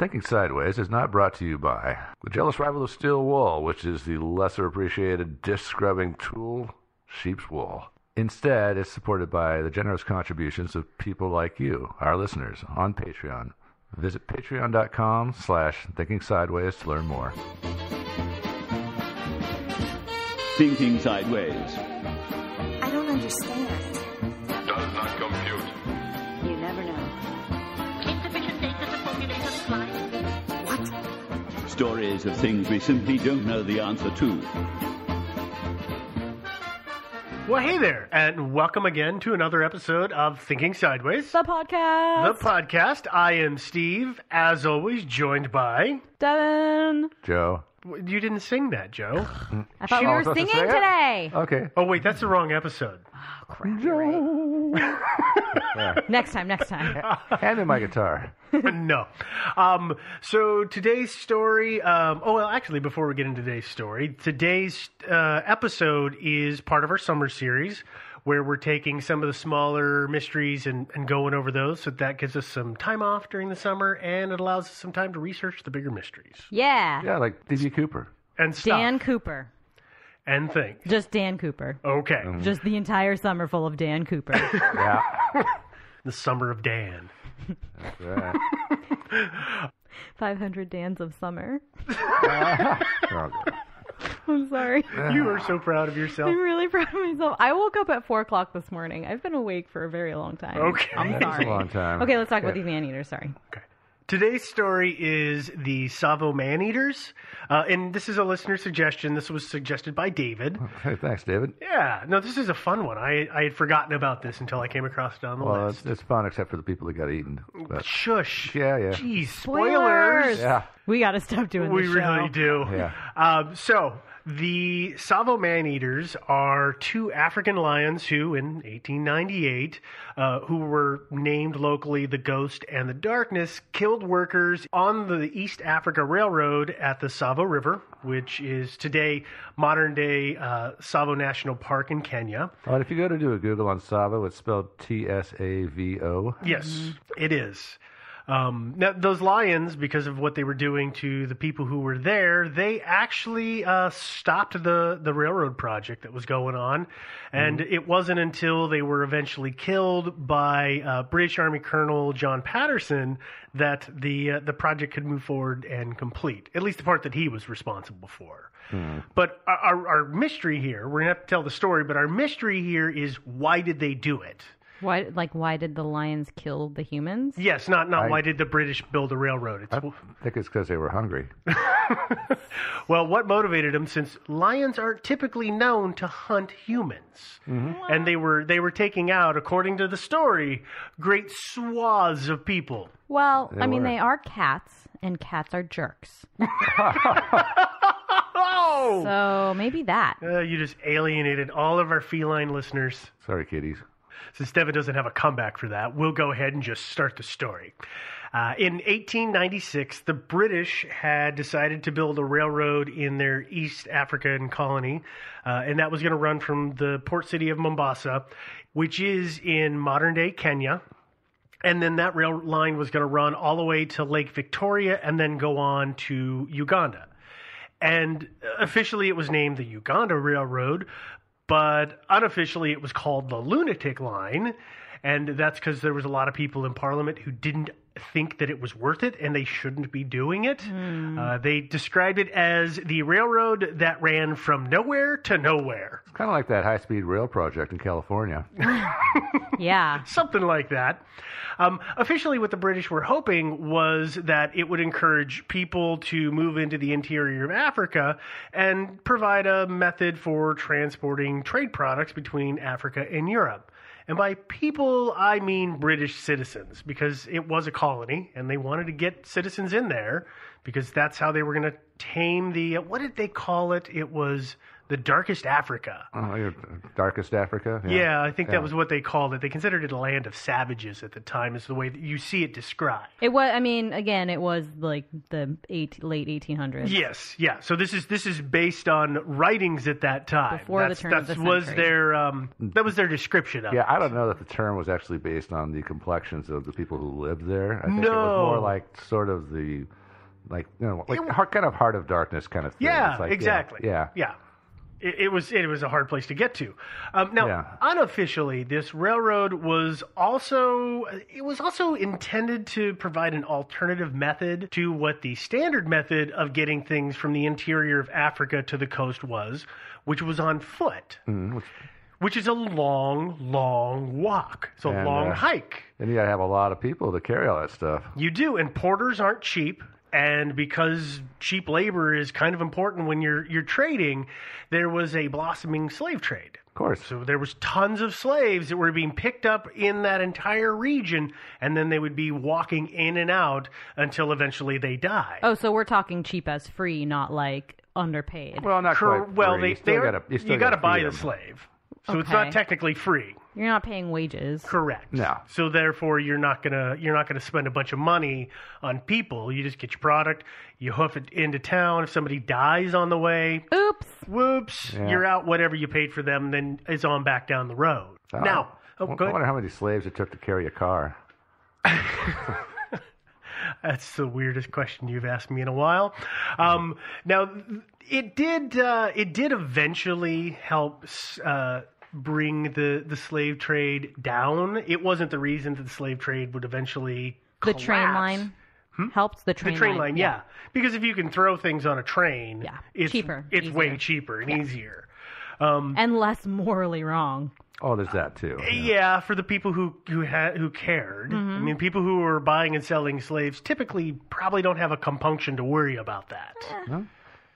Thinking Sideways is not brought to you by the jealous rival of steel wool, which is the lesser appreciated dish scrubbing tool, sheep's wool. Instead, it's supported by the generous contributions of people like you, our listeners, on Patreon. Visit patreon.com slash thinking sideways to learn more. Thinking Sideways. I don't understand. Stories of things we simply don't know the answer to. Well, hey there, and welcome again to another episode of Thinking Sideways, The podcast. the podcast. I am Steve, as always, joined by. Devin. Joe. You didn't sing that, Joe. I thought we were supposed to singing say it? today. Okay. Oh, wait, that's the wrong episode. Crap. You're right. Yeah. Next time, next time. Hand me my guitar. no. Um, so today's story. Um, oh well, actually, before we get into today's story, today's uh, episode is part of our summer series where we're taking some of the smaller mysteries and, and going over those. So that gives us some time off during the summer, and it allows us some time to research the bigger mysteries Yeah. Yeah, like D.B. Cooper. and stuff Dan Cooper. And things. Just Dan Cooper. Okay, mm-hmm. Just the entire summer full of Dan Cooper. Yeah. the summer of Dan. That's right. 500 Dans of summer. Oh, I'm sorry. You are so proud of yourself. I'm really proud of myself. I woke up at 4 o'clock this morning. I've been awake for a very long time. Okay. I'm That's sorry. a long time. Okay, let's talk about Okay. these man eaters. Sorry. Today's story is the Tsavo man-eaters, uh, and this is a listener suggestion. This was suggested by David. Hey, thanks, David. Yeah, no, this is a fun one. I, I had forgotten about this until I came across it on the Well, list. it's, it's fun except for the people that got eaten. But Shush. yeah, yeah. Jeez, Spoilers. spoilers. Yeah. We got to stop doing We this We really show. do. Yeah. Um, so, the Tsavo man-eaters are two African lions who, in 1898, uh, who were named locally the Ghost and the Darkness, killed workers on the East Africa Railroad at the Tsavo River, which is today modern-day uh, Tsavo National Park in Kenya. And if you go to do a Google on Tsavo, it's spelled T S A V O. Yes, it is. Um, now, those lions, because of what they were doing to the people who were there, they actually uh, stopped the, the railroad project that was going on. And it wasn't until they were eventually killed by uh, British Army Colonel John Patterson that the uh, the project could move forward and complete. At least the part that he was responsible for. But our, our, our mystery here, we're gonna have to tell the story. But our mystery here is why did they do it? Why, like, why did the lions kill the humans? Yes, not not I- why did the British build a railroad? It's, I think it's because they were hungry. well, what motivated them? Since lions aren't typically known to hunt humans, and they were they were taking out, according to the story, great swaths of people. Well, They I mean, were. they are cats, and cats are jerks. Oh, So maybe that. Uh, you just alienated all of our feline listeners. Sorry, kitties. Since Devin doesn't have a comeback for that, we'll go ahead and just start the story. Uh, in 1896, the British had decided to build a railroad in their East African colony, uh, and that was going to run from the port city of Mombasa, which is in modern day Kenya. And then that rail line was going to run all the way to Lake Victoria and then go on to Uganda. And officially it was named the Uganda Railroad, but unofficially it was called the Lunatic Line. And that's because there was a lot of people in Parliament who didn't think that it was worth it and they shouldn't be doing it. Uh, they described it as the railroad that ran from nowhere to nowhere. It's kind of like that high speed rail project in California. Yeah. Something like that. Um, officially, what the British were hoping was that it would encourage people to move into the interior of Africa and provide a method for transporting trade products between Africa and Europe. And by people, I mean British citizens, because it was a colony and they wanted to get citizens in there because that's how they were going to tame the, what did they call it? It was the darkest Africa. Oh, your darkest Africa? Yeah, I think Yeah. that was what they called it. They considered it a land of savages at the time, is the way that you see it described. It was. I mean, again, it was like the eight, late 1800s. Yes, yeah. So this is this is based on writings at that time. Before the That's, of that the was century. their um, that was their description of Yeah, it. I don't know that the term was actually based on the complexions of the people who lived there. I think it was No. more like sort of the, like you know, like heart, kind of heart of darkness kind of thing. Yeah, It's like, yeah, exactly. Yeah, yeah. It, it was it was a hard place to get to. Um, now, Yeah. unofficially, this railroad was also it was also intended to provide an alternative method to what the standard method of getting things from the interior of Africa to the coast was, which was on foot. Which- Which is a long, long walk. It's a And, long uh, hike. And you got to have a lot of people to carry all that stuff. You do, and porters aren't cheap. And because cheap labor is kind of important when you're you're trading, there was a blossoming slave trade. Of course. So there was tons of slaves that were being picked up in that entire region, and then they would be walking in and out until eventually they die. Oh, so we're talking cheap as free, not like underpaid. Well, not Cor- quite. well, free. they you they are- gotta, you, still you got to buy feed the 'em. slave, so it's not technically free. You're not paying wages. Correct. No. So therefore, you're not gonna you're not gonna spend a bunch of money on people. You just get your product, you hoof it into town. If somebody dies on the way, oops, whoops, Yeah. you're out. Whatever you paid for them, then is on back down the road. Uh, now, oh, I go ahead. wonder how many slaves it took to carry a car. That's the weirdest question you've asked me in a while. Um, now, it did uh, it did eventually help uh, bring the the slave trade down. It wasn't the reason that the slave trade would eventually The train collapse. line helps the train, the train line, yeah. Because if you can throw things on a train, Yeah. it's Cheaper, It's way cheaper and easier. Um, and less morally wrong. Oh, there's that too. yeah. for the people who who had who cared. I Mhm. mean, people who were buying and selling slaves typically probably don't have a compunction to worry about that. Huh?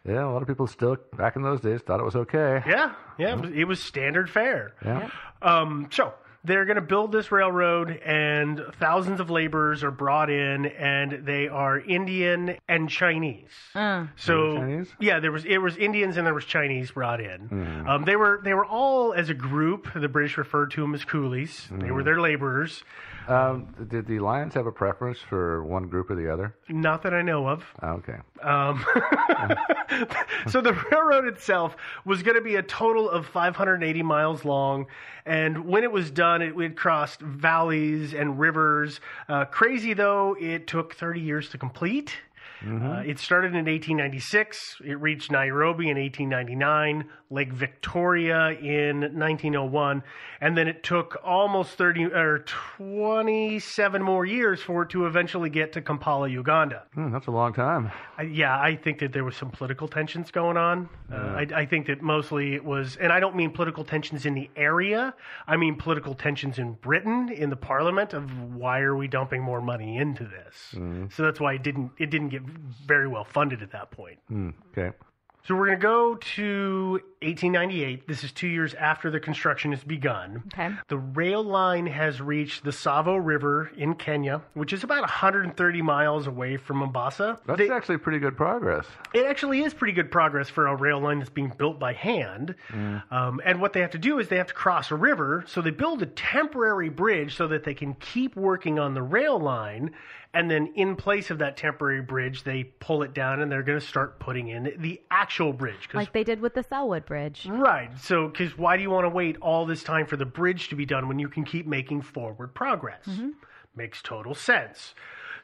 Yeah, a lot of people still back in those days thought it was okay. Yeah, yeah, it was- it was standard fare. Yeah. Um, so they're going to build this railroad, and thousands of laborers are brought in, and they are Indian and Chinese. Uh, So Chinese? yeah, there was it was Indians and there was Chinese brought in. Mhm. Um, they were they were all as a group. The British referred to them as coolies. They were their laborers. Um, did the lions have a preference for one group or the other? Not that I know of. Okay. Um, so the railroad itself was going to be a total of 580 miles long, and when it was done, it would cross valleys and rivers. Uh, crazy though, it took 30 years to complete. Uh, it started in 1896. It reached Nairobi in 1899, Lake Victoria in 1901, and then it took almost 30 or 27 more years for it to eventually get to Kampala, Uganda. Hmm, that's a long time. I, yeah, I think that there was some political tensions going on. Uh, I, I think that mostly it was, and I don't mean political tensions in the area. I mean political tensions in Britain, in the Parliament, of why are we dumping more money into this? So that's why it didn't it didn't get very well funded at that point. Hmm, okay. So we're going to go to 1898. This is two years after the construction has begun. Okay. The rail line has reached the Tsavo River in Kenya, which is about 130 miles away from Mombasa. That's They- actually pretty good progress. it actually is pretty good progress for a rail line that's being built by hand. Um, and what they have to do is they have to cross a river. So they build a temporary bridge so that they can keep working on the rail line. And then in place of that temporary bridge, they pull it down and they're going to start putting in the actual bridge. 'Cause- Like they did with the Sellwood Bridge. Right. So, because why do you want to wait all this time for the bridge to be done when you can keep making forward progress? Mm-hmm. Makes total sense.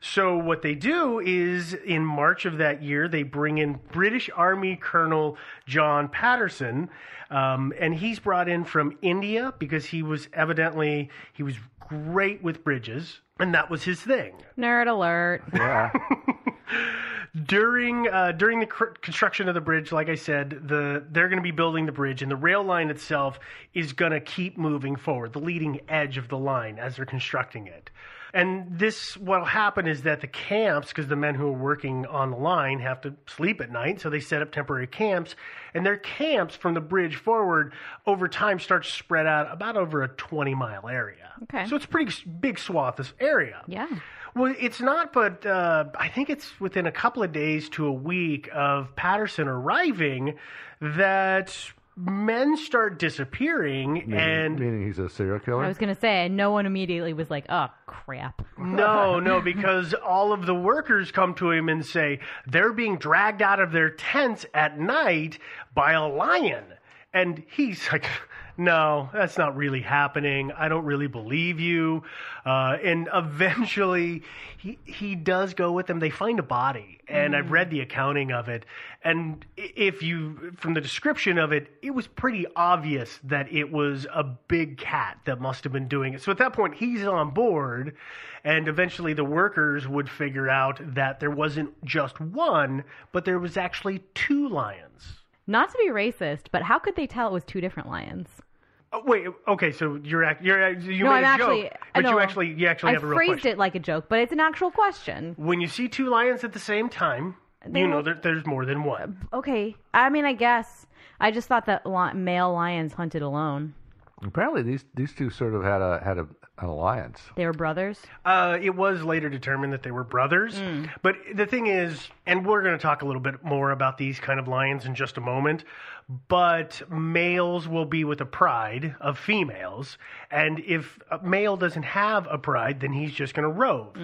So, what they do is in March of that year, they bring in British Army Colonel John Patterson, um, and he's brought in from India because he was evidently he was great with bridges, and that was his thing Nerd alert. Yeah. during uh, during the cr- construction of the bridge, like I said, the they're going to be building the bridge, and the rail line itself is going to keep moving forward, the leading edge of the line as they're constructing it. And this, what'll happen is that the camps, because the men who are working on the line have to sleep at night, so they set up temporary camps, and their camps from the bridge forward over time start to spread out about over a 20 mile area. Okay. So it's a pretty big swath of area. Yeah. Well, it's not, but uh, I think it's within a couple of days to a week of Patterson arriving that men start disappearing Meaning, and meaning he's a serial killer. I was gonna say, and no one immediately was like, "Oh crap." no, no, because all of the workers come to him and say they're being dragged out of their tents at night by a lion. And he's like, no, that's not really happening. I don't really believe you. Uh, and eventually, he, he does go with them. They find a body, and I've read the accounting of it. And if you, from the description of it, it was pretty obvious that it was a big cat that must have been doing it. So at that point, he's on board, and eventually the workers would figure out that there wasn't just one, but there was actually two lions. Not to be racist, but how could they tell it was two different lions? Oh, wait, okay, so you're act- you're act- you no, made I'm a actually. joke, but no, you actually you actually I have a real phrased question. it like a joke, but it's an actual question. When you see two lions at the same time, They you know will- there, there's more than one. Uh, okay, I mean, I guess I just thought that li- male lions hunted alone. Apparently, these these two sort of had a had a, an alliance. They were brothers. Uh, it was later determined that they were brothers. Mm. But the thing is, and we're going to talk a little bit more about these kind of lions in just a moment, but males will be with a pride of females. And if a male doesn't have a pride, then he's just going to rove.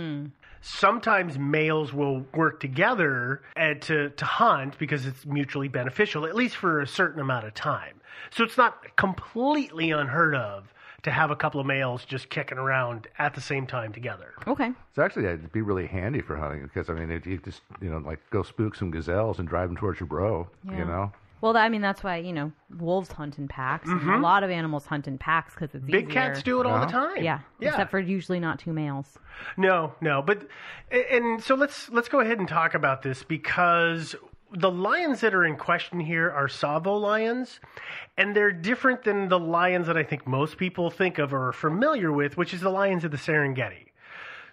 Sometimes males will work together uh, to, to hunt because it's mutually beneficial, at least for a certain amount of time. So it's not completely unheard of to have a couple of males just kicking around at the same time together. Okay. It's actually, it'd be really handy for hunting because I mean, it, you just you know like go spook some gazelles and drive them towards your bro. Yeah. You know. Well, I mean, that's why you know wolves hunt in packs. and Mhm. a lot of animals hunt in packs because it's Big easier. cats do it all the time. Yeah. Yeah. except for usually not two males. No, no, but and so let's let's go ahead and talk about this because the lions that are in question here are Tsavo lions, and they're different than the lions that I think most people think of or are familiar with, which is the lions of the Serengeti.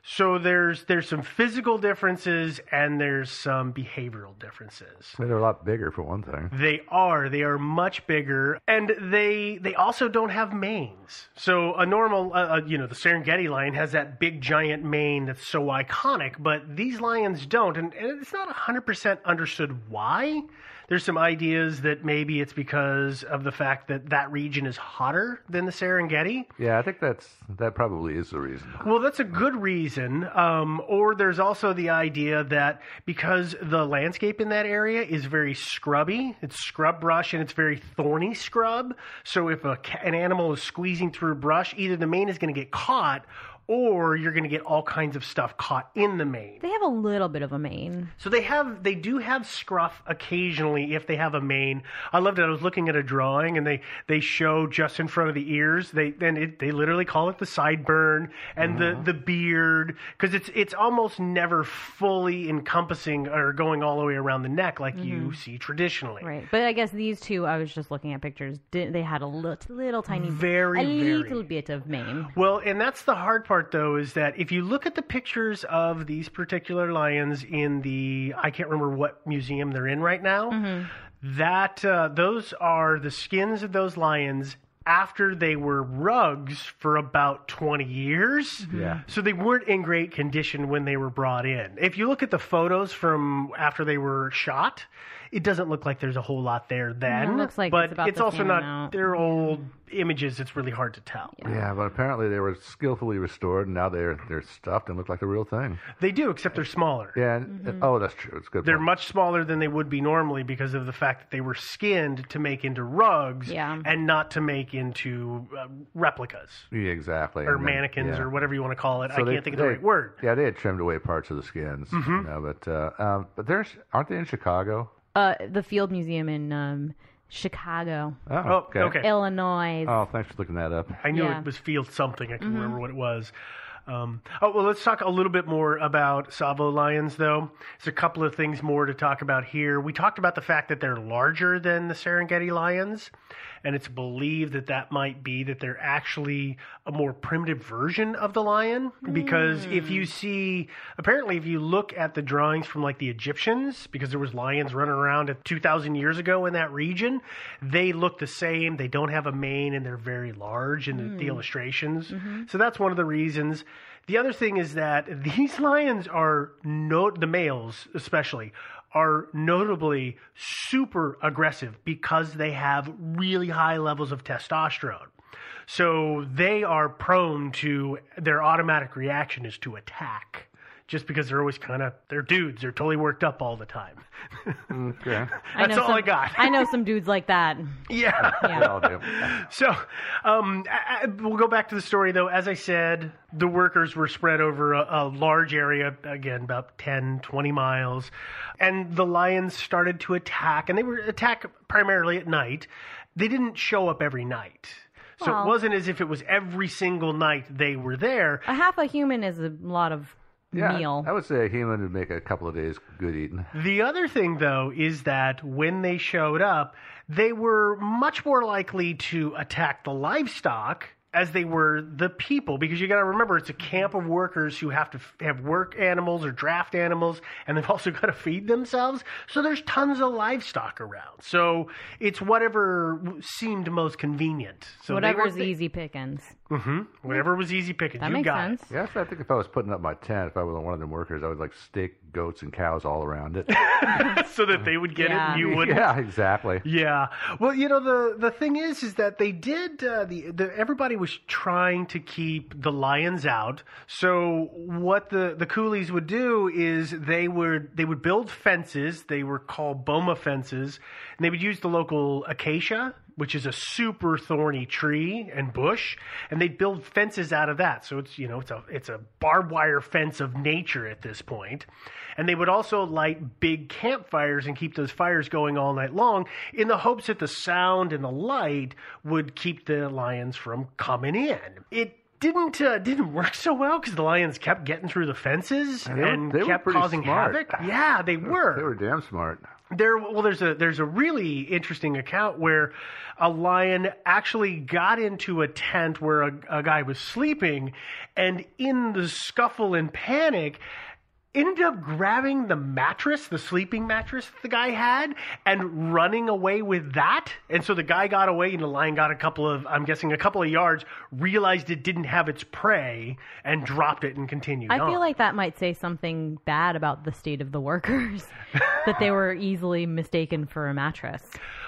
So there's there's some physical differences and there's some behavioral differences. They're a lot bigger for one thing. They are. They are much bigger, and they they also don't have manes. So a normal, uh, uh, you know, the Serengeti lion has that big giant mane that's so iconic, but these lions don't, and, and it's not hundred percent understood why. There's some ideas that maybe it's because of the fact that that region is hotter than the Serengeti. Yeah, I think that's that probably is the reason. Well, that's a good reason. Um, or there's also the idea that because the landscape in that area is very scrubby, it's scrub brush and it's very thorny scrub. So if a, an animal is squeezing through brush, either the mane is going to get caught or you're going to get all kinds of stuff caught in the mane. They have a little bit of a mane. So they have, they do have scruff occasionally if they have a mane. I loved it. I was looking at a drawing and they they show just in front of the ears. They and it, they literally call it the sideburn and the mm-hmm. the beard because it's it's almost never fully encompassing or going all the way around the neck like you mm-hmm. see traditionally. Right. But I guess these two, I was just looking at pictures, did, they had a little, little tiny, Very, a very. little bit of mane. Well, and that's the hard part, though, is that if you look at the pictures of these particular lions in the, I can't remember what museum they're in right now, that uh, those are the skins of those lions after they were rugs for about 20 years. Yeah. So they weren't in great condition when they were brought in. If you look at the photos from after they were shot, it doesn't look like there's a whole lot there then. it looks like but it's about the also same not. amount. They're old images. It's really hard to tell. Yeah, but apparently they were skillfully restored, and now they're they're stuffed and look like the real thing. They do, except they're smaller. Yeah. And, oh, that's true. It's good. They're point. much smaller than they would be normally because of the fact that they were skinned to make into rugs Yeah. and not to make into uh, replicas Yeah, exactly. or And then- mannequins yeah. or whatever you want to call it. So I they- can't think of the right word. Yeah, they had trimmed away parts of the skins. Mhm. You know, but uh, um, but there's aren't they in Chicago? Uh, the Field Museum in um, Chicago, Oh, Oh, okay. Illinois. Oh, thanks for looking that up. I knew Yeah. it was field something. I can Mhm. remember what it was. Um, oh well, let's talk a little bit more about Tsavo lions, though. There's a couple of things more to talk about here. We talked about the fact that they're larger than the Serengeti lions, and it's believed that that might be that they're actually a more primitive version of the lion. Because if hmm. you see, apparently, if you look at the drawings from like the Egyptians, because there was lions running around at 2,000 years ago in that region, they look the same. They don't have a mane, and they're very large in the, the hmm. illustrations. Mm-hmm. So that's one of the reasons. The other thing is that these lions are no the males especially are notably super aggressive because they have really high levels of testosterone. So they are prone to their automatic reaction is to attack. Just because they're always kind of they're dudes, they're totally worked up all the time. Okay. I That's know all some, I got. I know some dudes like that. Yeah. Yeah. Do. So, um, I, I- we'll go back to the story though. As I said, the workers were spread over a, a large area, again, about 10, 20 miles, and the lions started to attack, and they were attack primarily at night. They didn't show up every night. So Well- it wasn't as if it was every single night they were there. A half a human is a lot of Yeah, meal. I would say a human would make a couple of days good eating. The other thing, though, is that when they showed up, they were much more likely to attack the livestock as they were the people because you got to remember it's a camp of workers who have to f- have work animals or draft animals and they've also got to feed themselves so there's tons of livestock around so it's whatever w- seemed most convenient so they Whatever's they, easy pickings. Hmm whatever was easy picking That you makes got sense. Yes, I think if I was putting up my tent, if I was one of them workers, I would like stick goats and cows all around it. it so that they would get it Yeah. and you wouldn't yeah, exactly. Yeah. Well, you know the the thing is is that they did uh, the, the everybody was trying to keep the lions out. So what the the coolies would do is they would they would build fences. They were called boma fences, and they would use the local acacia which is a super thorny tree and bush, and they'd build fences out of that. So it's you know it's a it's a barbed wire fence of nature at this point. And they would also light big campfires and keep those fires going all night long in the hopes that the sound and the light would keep the lions from coming in. It didn't uh, didn't work so well because the lions kept getting through the fences And they were- they were kept causing smart. havoc. Yeah, they were. They were damn smart. There, well, there's a there's a really interesting account where a lion actually got into a tent where a, a guy was sleeping, and in the scuffle and panic, ended up grabbing the mattress, the sleeping mattress the guy had, and running away with that. And so the guy got away, and the lion got a couple of, I'm guessing, a couple of yards, realized it didn't have its prey, and dropped it and continued I on. feel like that might say something bad about the state of the workers, that they were easily mistaken for a mattress.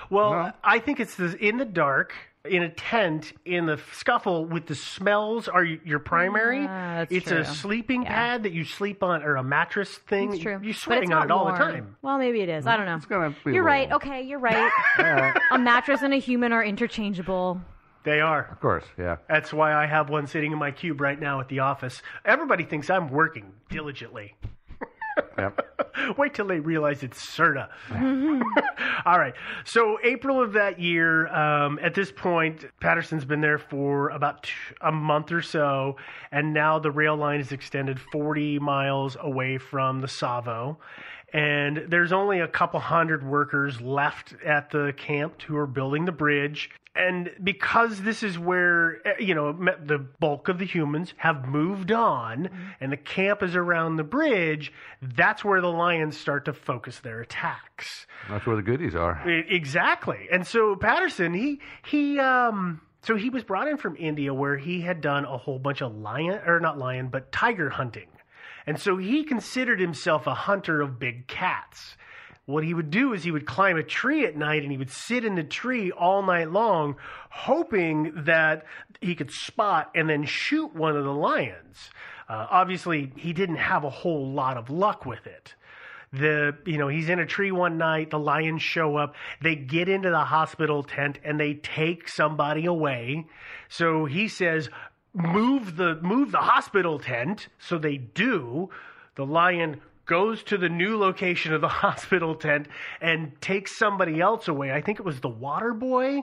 Well, I think it's in the dark, in a tent, in the scuffle with the smells are your primary. Ah, that's it's true. a sleeping Yeah. pad that you sleep on, or a mattress thing. It's true. You're sweating on it all warm. the time. Well, maybe it is. I don't know. It's gonna be You're right. Okay, you're right. a mattress and a human are interchangeable. They are. Of course, yeah. That's why I have one sitting in my cube right now at the office. Everybody thinks I'm working diligently. Yep. Wait till they realize it's Serta. All right. So April of that year, um, at this point, Patterson's been there for about t- a month or so, and now the rail line is extended 40 miles away from the Tsavo. And there's only a couple hundred workers left at the camp who are building the bridge. And because this is where, eh, you know, the bulk of the humans have moved on and the camp is around the bridge, that's where the lions start to focus their attacks. That's where the goodies are. Exactly. And so Patterson, he he um so he was brought in from India where he had done a whole bunch of lion or not lion, but tiger hunting. And so he considered himself a hunter of big cats. What he would do is he would climb a tree at night and he would sit in the tree all night long, hoping that he could spot and then shoot one of the lions. Uh, obviously, he didn't have a whole lot of luck with it. The you know he's in a tree one night the lions show up they get into the hospital tent and they take somebody away. So he says move the move the hospital tent. So they do. The lion goes to the new location of the hospital tent and takes somebody else away i think it was the water boy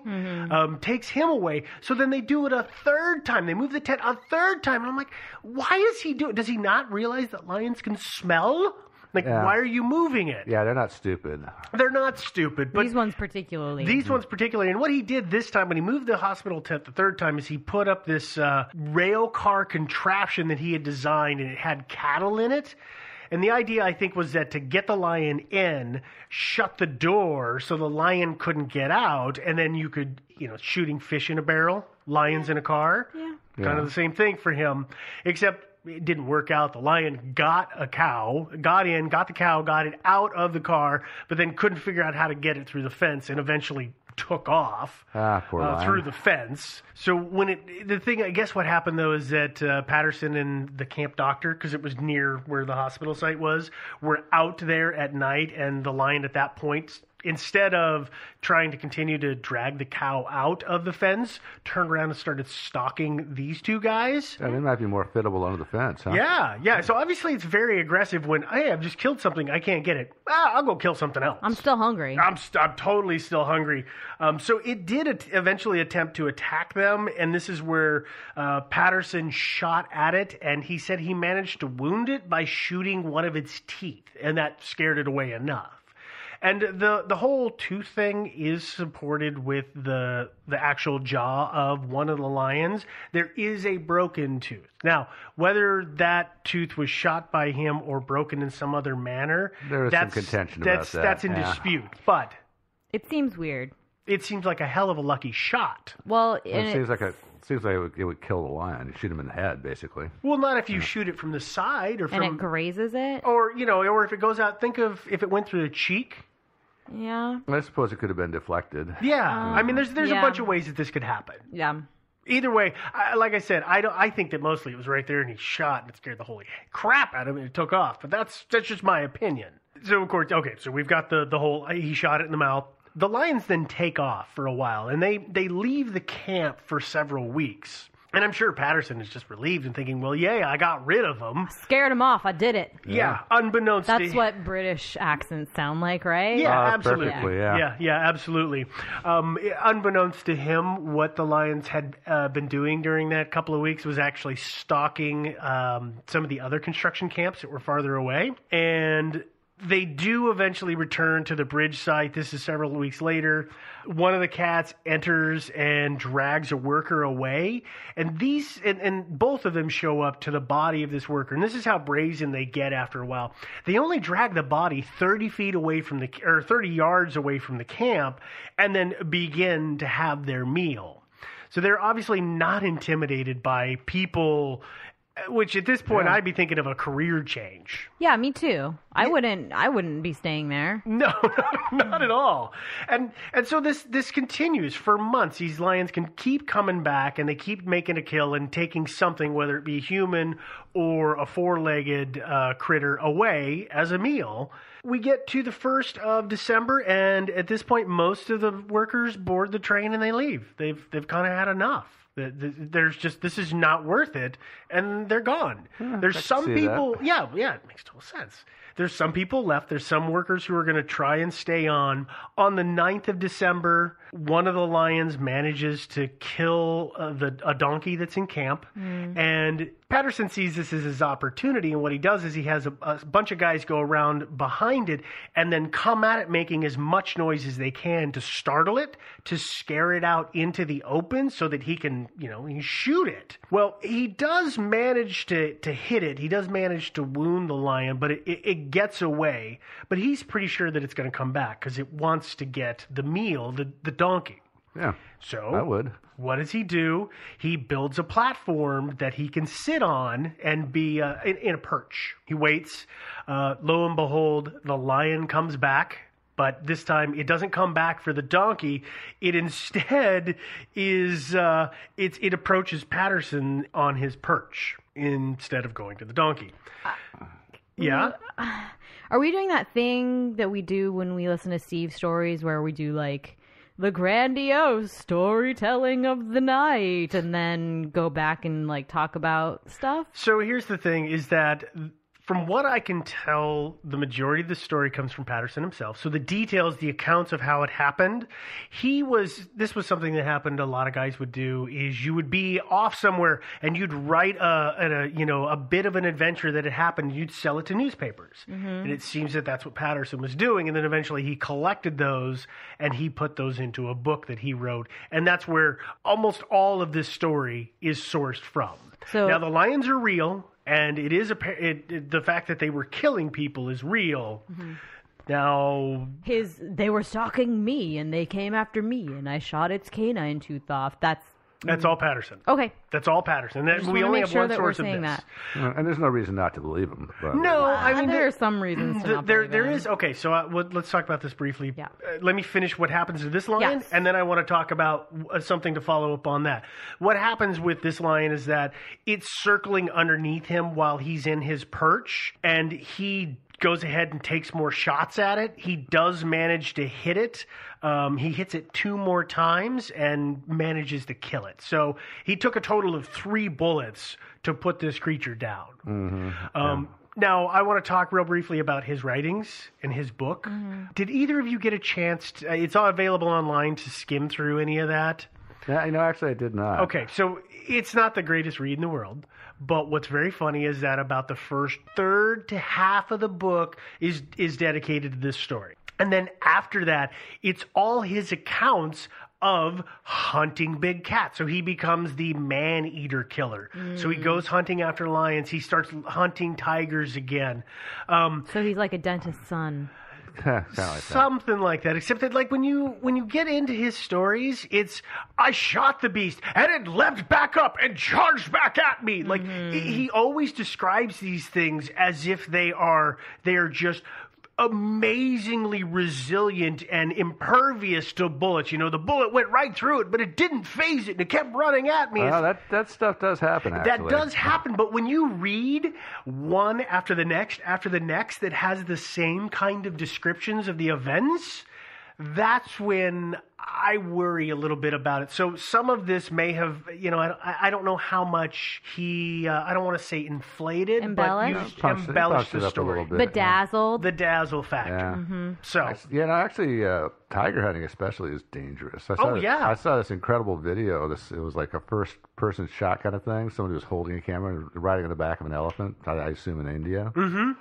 um, takes him away so then they do it a third time they move the tent a third time and i'm like why is he doing does he not realize that lions can smell like, Yeah. why are you moving it? Yeah, they're not stupid. They're not stupid, but These ones particularly. these ones particularly. And what he did this time when he moved the hospital tent the third time is he put up this uh, rail car contraption that he had designed, and it had cattle in it. And the idea, I think, was that to get the lion in, shut the door so the lion couldn't get out, and then you could, you know, shooting fish in a barrel, lions in a car. Yeah. Kind of the same thing for him, except it didn't work out. The lion got a cow, got in, got the cow, got it out of the car, but then couldn't figure out how to get it through the fence and eventually took off Ah, uh, through the fence. So when it, the thing, I guess what happened though is that uh, Patterson and the camp doctor, because it was near where the hospital site was, were out there at night, and the lion at that point. Instead of trying to continue to drag the cow out of the fence, turned around and started stalking these two guys. Yeah, they might be more fittable under the fence, huh? Yeah, yeah. So obviously it's very aggressive when, hey, I've just killed something, I can't get it. Ah, I'll go kill something else. I'm still hungry. I'm, st- I'm totally still hungry. Um, so it did at- eventually attempt to attack them, and this is where uh, Patterson shot at it, and he said he managed to wound it by shooting one of its teeth, and that scared it away enough. And the the whole tooth thing is supported with the the actual jaw of one of the lions. There is a broken tooth. Now, whether that tooth was shot by him or broken in some other manner, There is some that's, contention about that's, that, That's in yeah. dispute. But It seems weird. it seems like a hell of a lucky shot. Well, It and seems like a seems like it would, it would kill the lion. You shoot him in the head, basically. Well, not if you shoot it from the side or and it grazes it. or you know, or if it goes out. Think of if it went through the cheek. Yeah. I suppose it could have been deflected. Yeah, I mean, there's there's yeah. a bunch of ways that this could happen. Yeah. Either way, I, like I said, I don't. I think that mostly it was right there, and he shot, and it scared the holy crap out of him, and it took off. But that's that's just my opinion. So of course, okay, so we've got the the whole. Uh, he shot it in the mouth. The lions then take off for a while, and they they leave the camp for several weeks. And I'm sure Patterson is just relieved and thinking, well, yay, I got rid of them. Scared him off. I did it. Yeah, unbeknownst to That's what British accents sound like, right? Yeah, Ah, absolutely. perfectly, yeah. yeah, yeah, absolutely. Um, unbeknownst to him, what the Lions had uh, been doing during that couple of weeks was actually stalking um, some of the other construction camps that were farther away, and they do eventually return to the bridge site. This is several weeks later. One of the cats enters and drags a worker away, and these and, and both of them show up to the body of this worker. And this is how brazen they get after a while. They only drag the body 30 feet away from the or 30 yards away from the camp, and then begin to have their meal. So they're obviously not intimidated by people, which at this point Yeah. I'd be thinking of a career change. Yeah, me too. I wouldn't. I wouldn't be staying there. No, not at all. And and so this this continues for months. These lions can keep coming back, and they keep making a kill and taking something, whether it be human or a four-legged uh, critter, away as a meal. We get to the first of December, and at this point, most of the workers board the train and they leave. They've they've kind of had enough. The- the- There's just this is not worth it, and they're gone. There's some see that. people, yeah, yeah, it makes total sense. There's some people left. There's some workers who are going to try and stay on. On the 9th of December, one of the lions manages to kill uh, the a donkey that's in camp, and Patterson sees this as his opportunity. And what he does is he has a, a bunch of guys go around behind it and then come at it, making as much noise as they can to startle it, to scare it out into the open, so that he can, you know, he shoot it. Well, he does manage to to hit it. He does manage to wound the lion, but it, it, it gets away. But he's pretty sure that it's going to come back because it wants to get the meal, the the donkey. Yeah. So I would. What does he do? He builds a platform that he can sit on and be uh, in, in a perch. He waits. Uh, lo and behold, the lion comes back. But this time, it doesn't come back for the donkey. It instead is uh, it, it approaches Patterson on his perch instead of going to the donkey. Yeah. Are we doing that thing that we do when we listen to Steve stories where we do like the grandiose storytelling of the night and then go back and like talk about stuff? So here's the thing: is that from what I can tell, the majority of the story comes from Patterson himself. So the details, the accounts of how it happened, he was. This was something that happened. A lot of guys would do is you would be off somewhere and you'd write a, a you know a bit of an adventure that had happened. You'd sell it to newspapers, mm-hmm. and it seems that that's what Patterson was doing. And then eventually he collected those and he put those into a book that he wrote, and that's where almost all of this story is sourced from. So- now the lions are real, and it is a it, it, the fact that they were killing people is real. Mm-hmm. Now, His they were stalking me and they came after me and I shot its canine tooth off. That's that's all Patterson. okay. That's all Patterson. That, we only have sure one that source of this. that. Uh, And there's no reason not to believe him. But No, I mean there are some reasons to th- not there believe there him. is okay. So uh, what, let's talk about this briefly. Yeah. Uh, let me finish what happens to this lion, Yes. and then I want to talk about uh, something to follow up on that. What happens with this lion is that it's circling underneath him while he's in his perch, and he goes ahead and takes more shots at it. He does manage to hit it. Um, he hits it two more times and manages to kill it. So he took a total of three bullets to put this creature down. Mm-hmm. Um, Now, I want to talk real briefly about his writings and his book. Did either of you get a chance? To, uh, it's all available online to skim through any of that. Yeah, you know, actually, I did not. Okay, so it's not the greatest read in the world, but what's very funny is that about the first third to half of the book is is dedicated to this story. And then after that, it's all his accounts of hunting big cats. So he becomes the man eater killer. So he goes hunting after lions. He starts hunting tigers again. Um, So he's like a dentist's son. Kinda like that. something like that except that like when you when you get into his stories it's i shot the beast and it leapt back up and charged back at me like he, he always describes these things as if they are they are just amazingly resilient and impervious to bullets you know the bullet went right through it but it didn't phase it and it kept running at me Well, that that stuff does happen. that does happen, but when you read one after the next after the next that has the same kind of descriptions of the events, that's when I worry a little bit about it. So some of this may have, you know, I, I don't know how much he, uh, I don't want to say inflated, Embellished? but used, Punched embellished it the up a little story. bit. Bedazzled. The dazzle factor. Yeah. Mm-hmm. So, Yeah, no, actually, uh, tiger hunting especially is dangerous. I saw Oh, this- yeah. I saw this incredible video. This it was like a first-person shot kind of thing. Somebody was holding a camera and riding on the back of an elephant. I, I assume in India. hmm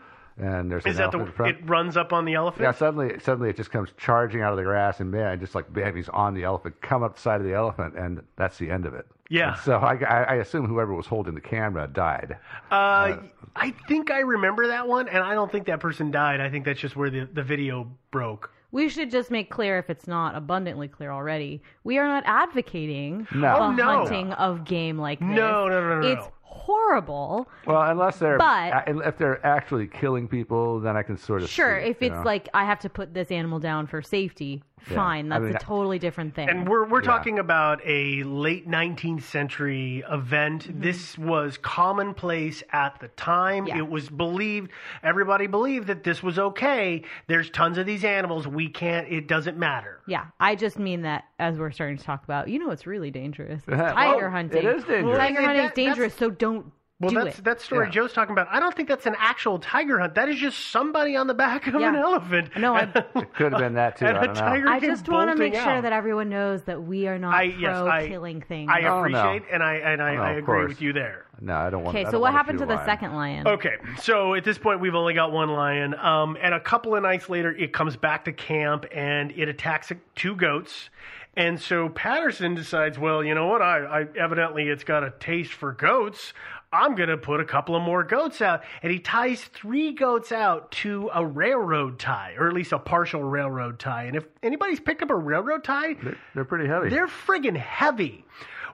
and there's Is an that the elephant in front. it runs up on the elephant? Yeah, suddenly, suddenly it just comes charging out of the grass, and man, just like bam, he's on the elephant, come up the side of the elephant, and that's the end of it. Yeah. And so I, I, I assume whoever was holding the camera died. Uh, I think I remember that one, and I don't think that person died. I think that's just where the, the video broke. We should just make clear, if it's not abundantly clear already, we are not advocating No. the Oh, no. hunting of game like this. No, no, no, no, It's no. Horrible. Well, unless they're But- if they're actually killing people, then I can sort of Sure, see, if you it's know. like I have to put this animal down for safety, Yeah. fine. I That's mean, a totally different thing. And we're we're Yeah. talking about a late 19th century event. Mm-hmm. This was commonplace at the time. Yeah. It was believed everybody believed that this was okay. There's tons of these animals. We can't. It doesn't matter. yeah, I just mean that as we're starting to talk about, you know, it's really dangerous. Well, Tiger it hunting. is dangerous. Tiger hunting that- is dangerous, so don't Well, that's it. that story Yeah. Joe's talking about. I don't think that's an actual tiger hunt. That is just somebody on the back of Yeah. an elephant. No, I- it could have been that too. and I a don't know. I just want to make bolting sure out. that everyone knows that we are not I pro yes, I killing things. I Oh, no. appreciate and I and I, Oh, I agree with you there. No, I don't want. okay, so what happened to the lion. second lion? Okay, so at this point we've only got one lion, um, and a couple of nights later it comes back to camp and it attacks two goats. And so Patterson decides, well, you know what? I, I evidently it's got a taste for goats. I'm gonna put a couple of more goats out, and he ties three goats out to a railroad tie, or at least a partial railroad tie. And if anybody's picked up a railroad tie, They're, they're pretty heavy. they're friggin' heavy.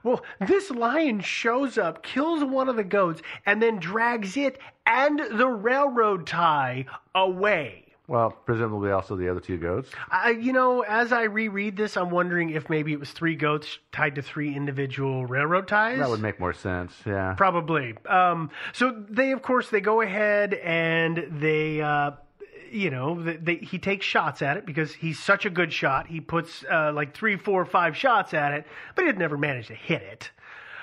Well, this lion shows up, kills one of the goats, and then drags it and the railroad tie away. Well, presumably also the other two goats. I, you know, as I reread this, I'm wondering if maybe it was three goats tied to three individual railroad ties. That would make more sense. Yeah. Probably. Um, so they, of course, they go ahead and they, uh, you know, they, they, he takes shots at it because he's such a good shot. He puts uh, like three, four, five shots at it, but he'd never managed to hit it.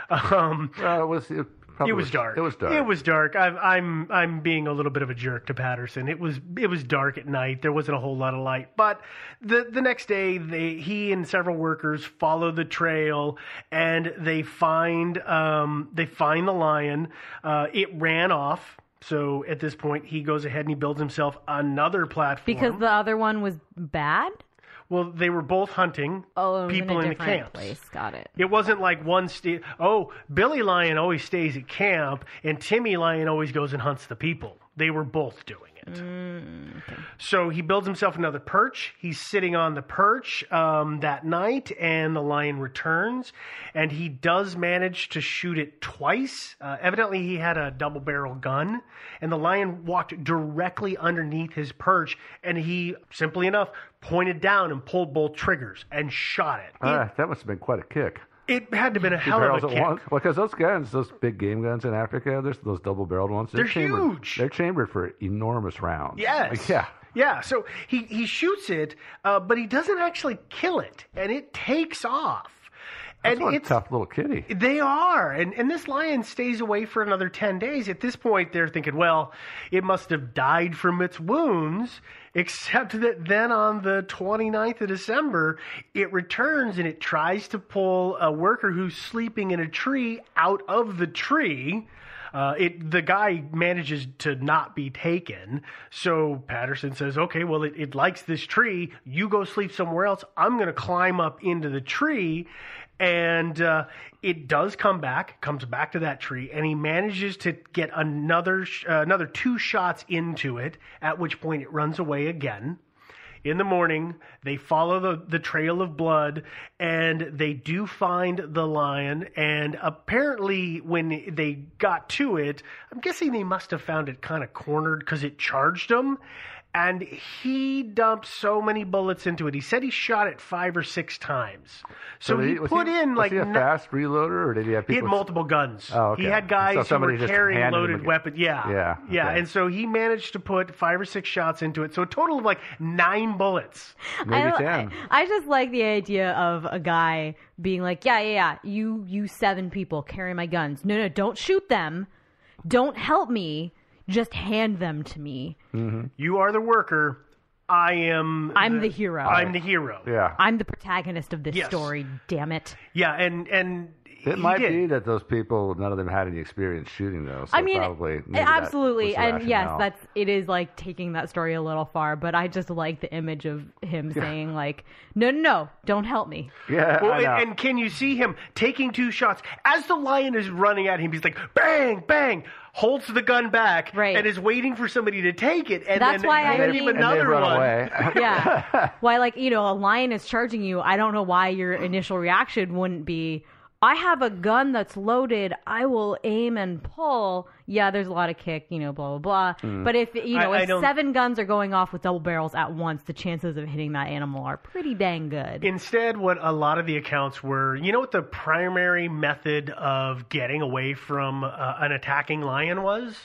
Um, Well, it was. It, probably it was dark. It was dark. It was dark. I'm I'm I'm being a little bit of a jerk to Patterson. It was it was dark at night. There wasn't a whole lot of light. But the the next day, they he and several workers follow the trail and they find um they find the lion. Uh, it ran off. So at this point, he goes ahead and he builds himself another platform Because the other one was bad? Well, they were both hunting Oh, people in in, the camps. place. Got it. It wasn't like one sta- oh, Billy Lion always stays at camp and Timmy Lion always goes and hunts the people. They were both doing it. So he builds himself another perch. He's sitting on the perch um, that night, and the lion returns, and he does manage to shoot it twice. Uh, evidently, he had a double barrel gun, and the lion walked directly underneath his perch, and he simply enough pointed down and pulled both triggers and shot it. Ah, that must have been quite a kick. It had to have been a hell of a kick. once. Because those guns, those big game guns in Africa, there's those double-barreled ones. They're chambered, huge. They're chambered for enormous rounds. Yes. Yeah. Yeah. So he, he shoots it, uh, but he doesn't actually kill it, and it takes off. That's and it's tough little kitty. They are. And, and this lion stays away for another 10 days. At this point, they're thinking, well, it must have died from its wounds, except that then on the 29th of December, it returns and it tries to pull a worker who's sleeping in a tree out of the tree. Uh, it the guy manages to not be taken. So Patterson says, "Okay, well, it, it likes this tree. You go sleep somewhere else. I'm going to climb up into the tree." And uh, it does come back, comes back to that tree, and he manages to get another sh- uh, another two shots into it. At which point, it runs away again in the morning. They follow the, the trail of blood and they do find the lion. And apparently, when they got to it, I'm guessing they must have found it kind of cornered because it charged them. And he dumped so many bullets into it. He said he shot it five or six times. So, did he was put in was like he a n- fast reloader, or did he have he had multiple guns. Oh, okay. He had guys So who were carrying loaded weapons. Yeah, Yeah, yeah. And so he managed to put five or six shots into it. So a total of like nine bullets. Maybe I, ten. I, I just like the idea of a guy being like, yeah, yeah, yeah, you, you seven people carry my guns. No, no, don't shoot them. Don't help me. Just hand them to me. Mm-hmm. You are the worker. I am. I'm the hero. I'm the hero. Yeah. I'm the protagonist of this Yes. story. Damn it. Yeah, and and It might did. be that those people, none of them had any experience shooting those. So I mean, probably maybe that absolutely, the and yes, rationale. that's it is like taking that story a little far. But I just like the image of him saying like, "No, no, no, don't help me." Yeah, Well, I know. and, and can you see him taking two shots as the lion is running at him? He's like, bang, bang, holds the gun back, Right. and is waiting for somebody to take it, and That's then why I mean- him And they another run one. away. yeah. Why, like, you know, a lion is charging you. I don't know why your initial reaction wouldn't be, I have a gun that's loaded. I will aim and pull. Yeah, there's a lot of kick, you know, blah, blah, blah. But if, you know, I- I if don't- seven guns are going off with double barrels at once, the chances of hitting that animal are pretty dang good. Instead, what a lot of the accounts were, you know what the primary method of getting away from uh, an attacking lion was?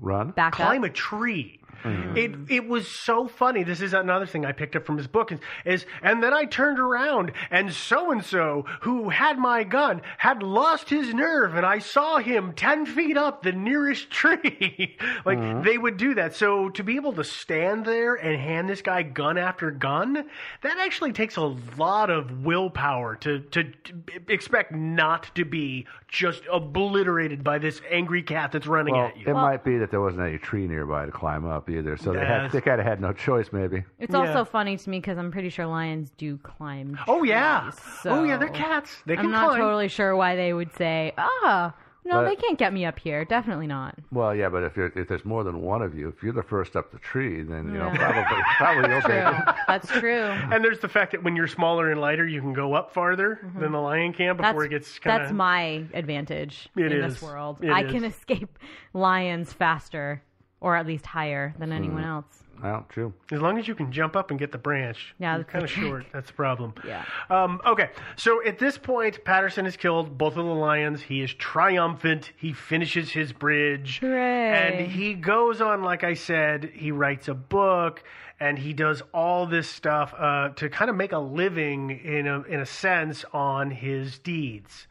Run. Back Climb up. a tree. Mm-hmm. It it was so funny. This is another thing I picked up from his book is, is and then I turned around and so and so who had my gun had lost his nerve and I saw him ten feet up the nearest tree. like mm-hmm. they would do that. So to be able to stand there and hand this guy gun after gun, that actually takes a lot of willpower to to, to expect not to be just obliterated by this angry cat that's running Well, at you. it might be that there wasn't any tree nearby to climb up either, so they had they kind of had no choice, maybe. It's Yeah. also funny to me because I'm pretty sure lions do climb. Oh yeah. trees, oh yeah, they're so cats. They can I'm not climb. totally sure why they would say, ah, no, But- they can't get me up here. Definitely not. Well, yeah, but if you're, if there's more than one of you, if you're the first up the tree, then you know probably probably you'll take True. it. That's true. And there's the fact that when you're smaller and lighter, you can go up farther than the lion can before Mm-hmm. That's, it gets kind of. that's my advantage It in is. this world. It I is. can escape lions faster, or at least higher than anyone Mm. else. Well, true. As long as you can jump up and get the branch. Yeah, you're that's kind of the short. That's the problem. Yeah. Um, okay, so at this point, Patterson has killed both of the lions. He is triumphant. He finishes his bridge. Hooray. And he goes on, like I said, he writes a book and he does all this stuff uh, to kind of make a living, in a, in a sense, on his deeds.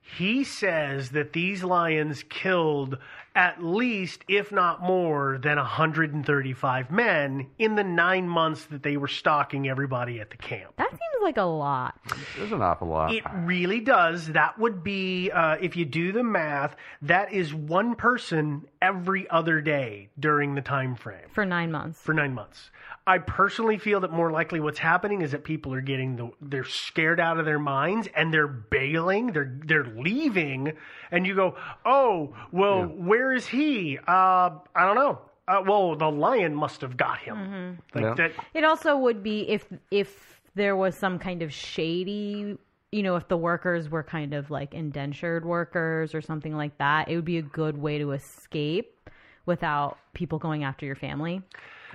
He says that these lions killed at least, if not more, than 135 men in the nine months that they were stalking everybody at the camp. That seems like a lot. It's an awful lot. It really does. That would be, uh, if you do the math, that is one person every other day during the time frame For nine months. for nine months. I personally feel that more likely what's happening is that people are getting the they're scared out of their minds and they're bailing, they're they're leaving, and you go, oh, well, where is he? Uh, I don't know. Uh, well, the lion must have got him. Like Yeah. that. It also would be if if there was some kind of shady, you know, if the workers were kind of like indentured workers or something like that, it would be a good way to escape without people going after your family.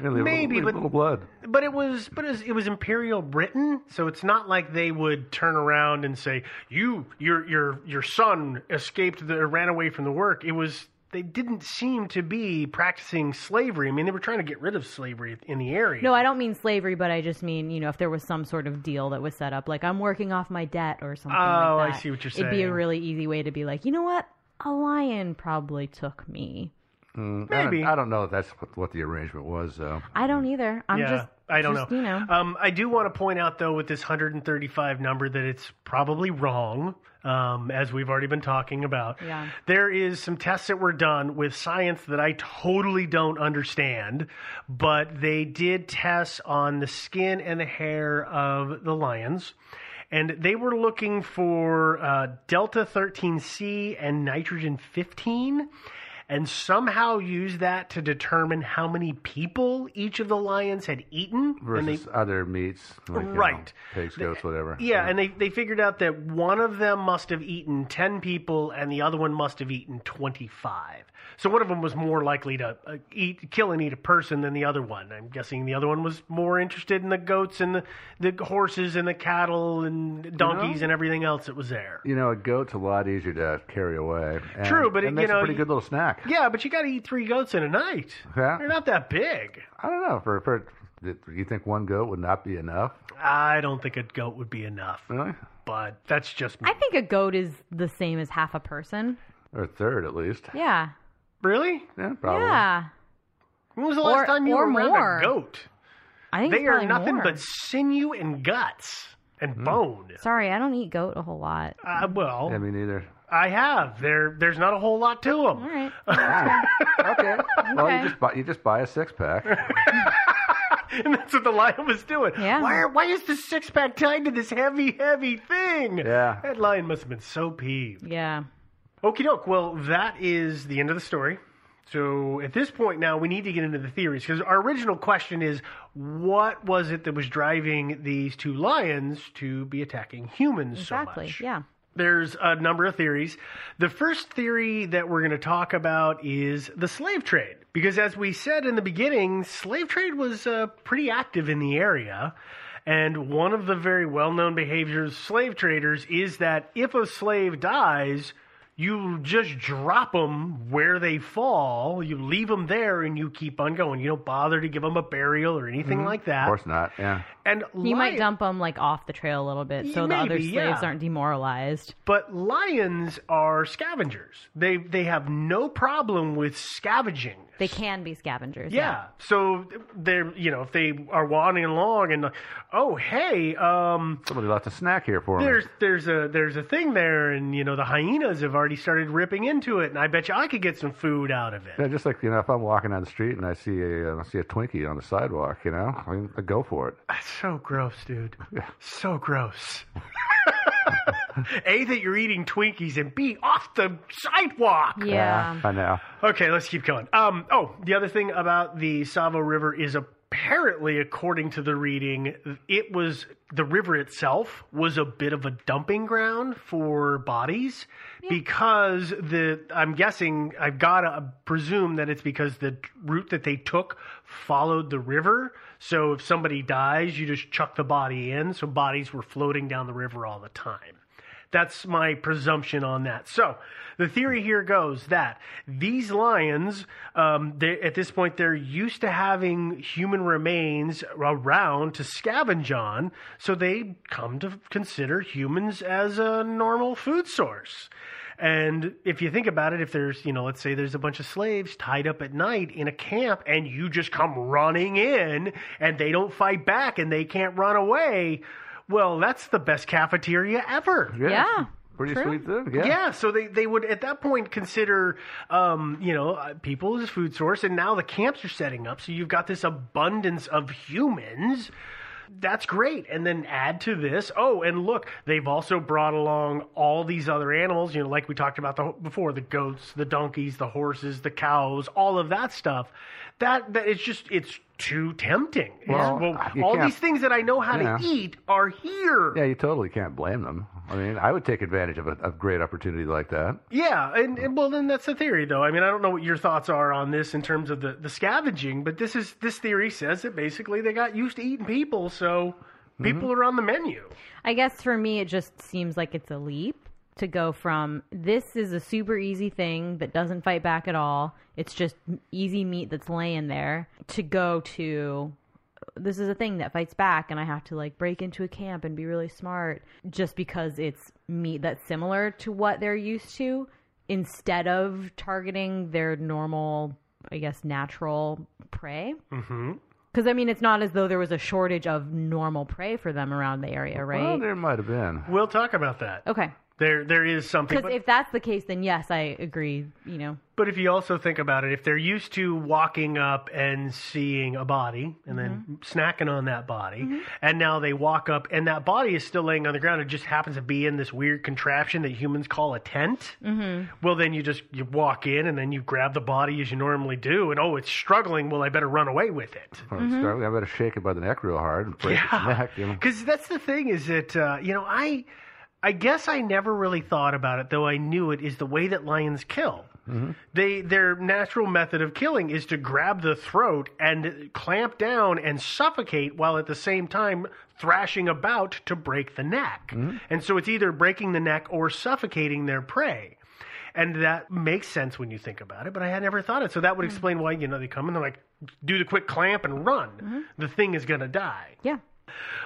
Yeah, Maybe, little, but- little blood. But it was, but it was, it was Imperial Britain, so it's not like they would turn around and say, "You, your, your, your son escaped, the, ran away from the work." It was they didn't seem to be practicing slavery. I mean, they were trying to get rid of slavery in the area. No, I don't mean slavery, but I just mean, you know, if there was some sort of deal that was set up, like I'm working off my debt or something Oh, like I see what you're saying. It'd be a really easy way to be like, you know what? A lion probably took me. Mm, I don't- Maybe. I don't know if that's what, what the arrangement was, though. I don't either. I'm yeah, just I don't just, know. You know. Um, I do want to point out though, with this 135 number, that it's probably wrong. Um, as we've already been talking about, Yeah. there is some tests that were done with science that I totally don't understand, but they did tests on the skin and the hair of the lions. And they were looking for uh, Delta 13C and nitrogen 15 and somehow use that to determine how many people each of the lions had eaten. and they, Versus other meats, like, you know, Right. pigs, goats, whatever. yeah, and they, they figured out that one of them must have eaten 10 people and the other one must have eaten 25. So one of them was more likely to uh, eat, kill and eat a person than the other one. I'm guessing the other one was more interested in the goats and the, the horses and the cattle and donkeys and everything else that was there. You know, a goat's a lot easier to carry away. And True, but it it- you know, a pretty good little snack. Yeah, but you got to eat three goats in a night. Yeah. They're not that big. I don't know. For for you think one goat would not be enough? I don't think a goat would be enough, Really? but that's just me. I think a goat is the same as half a person. Or a third at least. Yeah. really? Yeah, probably. Yeah. When was the last Or- time you or were around more. a goat? I think They are nothing more. but sinew and guts. and bone. Sorry, I don't eat goat a whole lot. Uh, well, Yeah, me neither. I have. There, there's not a whole lot to them. All right. Okay. Well, Okay. you just buy you just buy a six pack. and that's what the lion was doing. Yeah. Why, are, why is the six pack tied to this heavy, heavy thing? Yeah. That lion must have been so peeved. Yeah. Okie doke. Well, that is the end of the story. So at this point now, we need to get into the theories because our original question is what was it that was driving these two lions to be attacking humans Exactly. so much? Yeah. There's a number of theories. The first theory that we're going to talk about is the slave trade. Because as we said in the beginning, slave trade was uh, pretty active in the area. And one of the very well known behaviors of slave traders is that if a slave dies, you just drop them where they fall. You leave them there and you keep on going. You don't bother to give them a burial or anything mm-hmm. like that. Of course not. Yeah. And You might dump them like off the trail a little bit so the other slaves yeah. aren't demoralized. But lions are scavengers. They they have no problem with scavenging. They can be scavengers. Yeah. So they're you know if they are wandering along and oh hey um Somebody left a snack here for me. there's there's a there's a thing there and you know the hyenas have already started ripping into it and I bet you I could get some food out of it. Yeah, just like you know, if I'm walking down the street and I see a uh, I see a Twinkie on the sidewalk, you know, I, mean, I go for it. That's so gross, dude. Yeah. So gross. a that you're eating Twinkies and B off the sidewalk. Yeah. I know. Okay, let's keep going. Um, oh, the other thing about the Tsavo River is apparently, according to the reading, it was the river itself was a bit of a dumping ground for bodies because the I'm guessing I've got to presume that it's because the route that they took followed the river. So if somebody dies, you just chuck the body in. So bodies were floating down the river all the time. That's my presumption on that. So the theory here goes that these lions, um, they, at this point, they're used to having human remains around to scavenge on, so they come to consider humans as a normal food source. And if you think about it, if there's, you know, let's say there's a bunch of slaves tied up at night in a camp and you just come running in and they don't fight back and they can't run away, well, that's the best cafeteria ever. Yeah. Pretty True. sweet thing. Yeah. Yeah, so they, they would at that point consider, um, you know, uh, people as food source, and now the camps are setting up, so you've got this abundance of humans. That's great. And then add to this, oh, and look, they've also brought along all these other animals, you know, like we talked about the, before the goats, the donkeys, the horses, the cows, all of that stuff. That, that it's just, it's too tempting. It's- Well, all these things that I know how Yeah. to eat are here. Yeah, you totally can't blame them. I mean, I would take advantage of a, a great opportunity like that. Yeah, and, and well, then that's the theory, though. I mean, I don't know what your thoughts are on this in terms of the, the scavenging, but this is this theory says that basically they got used to eating people, so people mm-hmm. are on the menu. I guess for me, it just seems like it's a leap to go from this is a super easy thing that doesn't fight back at all. It's just easy meat that's laying there to go to this is a thing that fights back and I have to like break into a camp and be really smart just because it's meat that's similar to what they're used to instead of targeting their normal, I guess, natural prey. Mm-hmm. Because I mean, it's not as though there was a shortage of normal prey for them around the area, right? Well, there might have been. We'll talk about that. Okay. There, there is something. Because if that's the case, then yes, I agree. You know, but if you also think about it, if they're used to walking up and seeing a body and then snacking on that body, and now they walk up and that body is still laying on the ground, it just happens to be in this weird contraption that humans call a tent. mm-hmm. Well, then you just you walk in and then you grab the body as you normally do, and oh, it's struggling. Well, I better run away with it. Or start- I better shake it by the neck real hard and break its neck. You know? Because that's the thing is that uh, you know I I guess I never really thought about it, though I knew it is the way that lions kill. Mm-hmm. They their natural method of killing is to grab the throat and clamp down and suffocate while at the same time thrashing about to break the neck. Mm-hmm. And so it's either breaking the neck or suffocating their prey. And that makes sense when you think about it, but I had never thought it. So that would mm-hmm. explain why, you know, they come and they're like, do the quick clamp and run. The thing is going to die. yeah.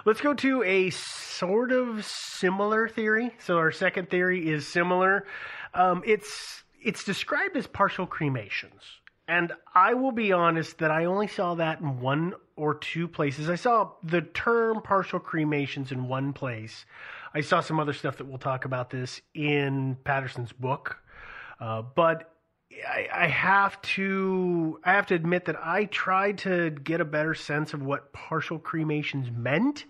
Let's go to a sort of similar theory. So our second theory is similar. Um, it's it's described as partial cremations, And I will be honest that I only saw that in one or two places. I saw the term partial cremations in one place. I saw some other stuff that we'll talk about this in Patterson's book. Uh, but I, I have to I have to admit that I tried to get a better sense of what partial cremations meant.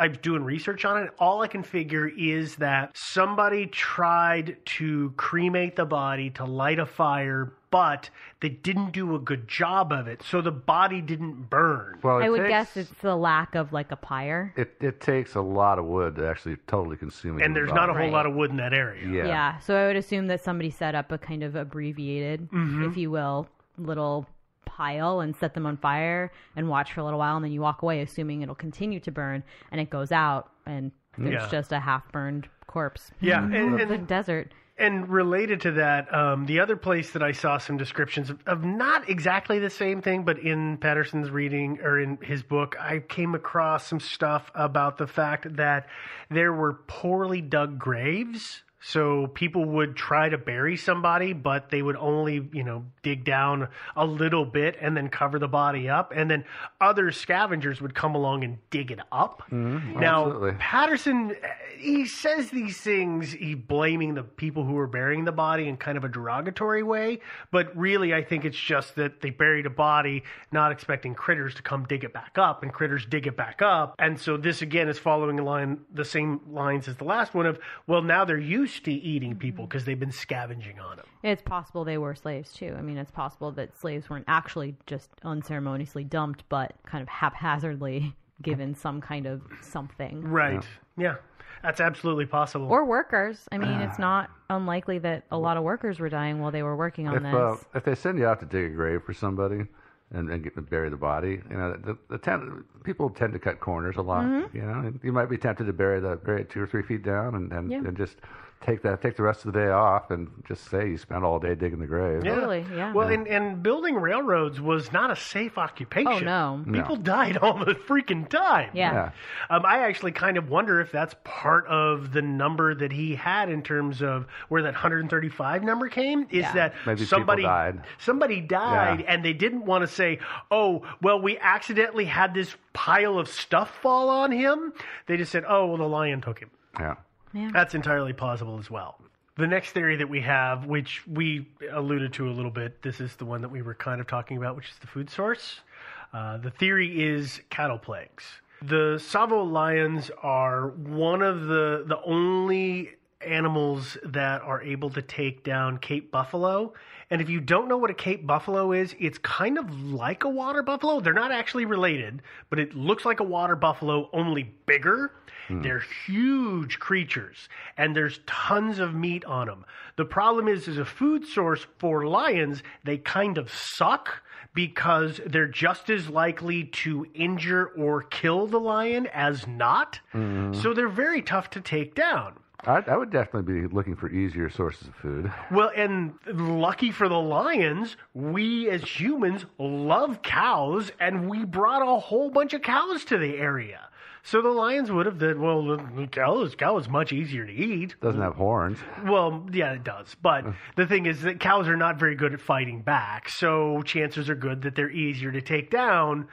I'm doing research on it. All I can figure is that somebody tried to cremate the body to light a fire, but they didn't do a good job of it, so the body didn't burn. Well, I would takes, guess it's the lack of like a pyre. it, it takes a lot of wood to actually totally consume it. And there's not a whole Right. lot of wood in that area. Yeah. Yeah. So I would assume that somebody set up a kind of abbreviated, Mhm. if you will, little pile and set them on fire and watch for a little while, and then you walk away, assuming it'll continue to burn, and it goes out, and there's Yeah. just a half burned corpse. Yeah, in and- the desert. And related to that, um, the other place that I saw some descriptions of, of not exactly the same thing, but in Patterson's reading or in his book, I came across some stuff about the fact that there were poorly dug graves. So people would try to bury somebody, but they would only, you know, dig down a little bit and then cover the body up. And then other scavengers would come along and dig it up. Mhm, Now, absolutely. Patterson, he says these things, he blaming the people who were burying the body in kind of a derogatory way, but really I think it's just that they buried a body not expecting critters to come dig it back up, and critters dig it back up. And so this again is following line, the same lines as the last one of, well, now they're used to eating people because they've been scavenging on them. It's possible they were slaves too. I mean, it's possible that slaves weren't actually just unceremoniously dumped, but kind of haphazardly given some kind of something. Right. Yeah. That's absolutely possible. Or workers. I mean, it's not unlikely that a lot of workers were dying while they were working on if this. uh, if they send you out to dig a grave for somebody and, and get to bury the body, you know, the, the tend, people tend to cut corners a lot. Mhm. You know, and you might be tempted to bury the bury it two or three feet down and and, Yeah. and just take that take the rest of the day off and just say you spent all day digging the grave. Really, yeah. Well, and, and building railroads was not a safe occupation. Oh, no. No. People died all the freaking time. Yeah. Yeah. Um, I actually kind of wonder if that's part of the number that he had in terms of where that 135 number came. Is Yeah. that Maybe somebody died. somebody died Yeah. and they didn't want to say, "Oh, well, we accidentally had this pile of stuff fall on him." They just said, "Oh, well, the lion took him." Yeah. Yeah. That's entirely possible as well. The next theory that we have, which we alluded to a little bit, this is the one that we were kind of talking about, which is the food source. Uh, the theory is cattle plagues. The Tsavo lions are one of the the only animals that are able to take down Cape buffalo. And if you don't know what a Cape buffalo is, it's kind of like a water buffalo. They're not actually related, but it looks like a water buffalo, only bigger. Hmm. They're huge creatures, and there's tons of meat on them. The problem is, as a food source for lions, they kind of suck because they're just as likely to injure or kill the lion as not. Mm-hmm. So they're very tough to take down. I, I would definitely be looking for easier sources of food. Well, and lucky for the lions, we as humans love cows, and we brought a whole bunch of cows to the area. So the lions would have said, well, the cow is, cow is much easier to eat. Doesn't have horns. Well, yeah, it does. But the thing is that cows are not very good at fighting back. So chances are good that they're easier to take down,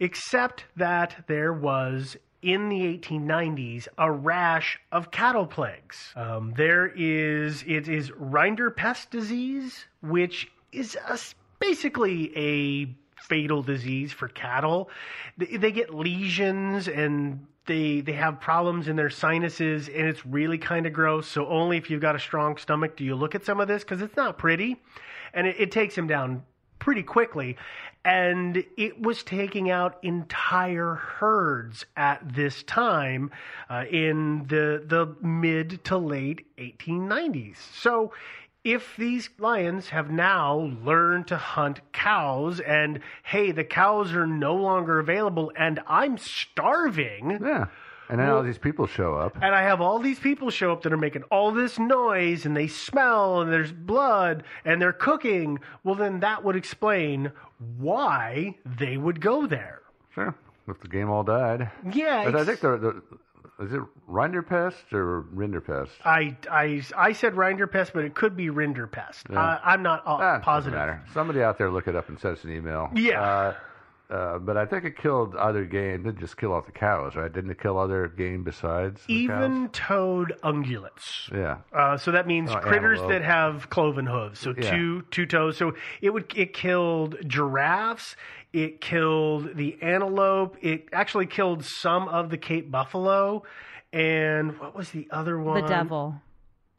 except that there was. In the 1890s, a rash of cattle plagues. Um, there is it is Rinderpest disease, which is a, basically a fatal disease for cattle. They, they get lesions and they they have problems in their sinuses and it's really kind of gross. So only if you've got a strong stomach do you look at some of this because it's not pretty, and it, it takes him down pretty quickly. And it was taking out entire herds at this time uh, in the the mid to late 1890s. So if these lions have now learned to hunt cows and hey the cows are no longer available and i'm starving Yeah. And then all these people show up. and i have all these people show up that are making all this noise and they smell and there's blood and they're cooking well then that would explain why they would go there Sure. If the game all died. yeah But I think the, the is it Rinderpest or Rinderpest? I, I, I said Rinderpest, but it could be Rinderpest. Yeah. Uh, I'm not uh, Ah, positive. Somebody out there look it up and send us an email. Yeah. Uh, uh, but I think it killed other game. It didn't just kill off the cows, right? Didn't it kill other game besides the cows? Even-toed ungulates. Yeah. Uh, so that means Oh, critters antelope. that have cloven hooves, so Yeah. two two toes. So it would it killed giraffes. It killed the antelope. It actually killed some of the Cape buffalo. And what was the other one? The devil.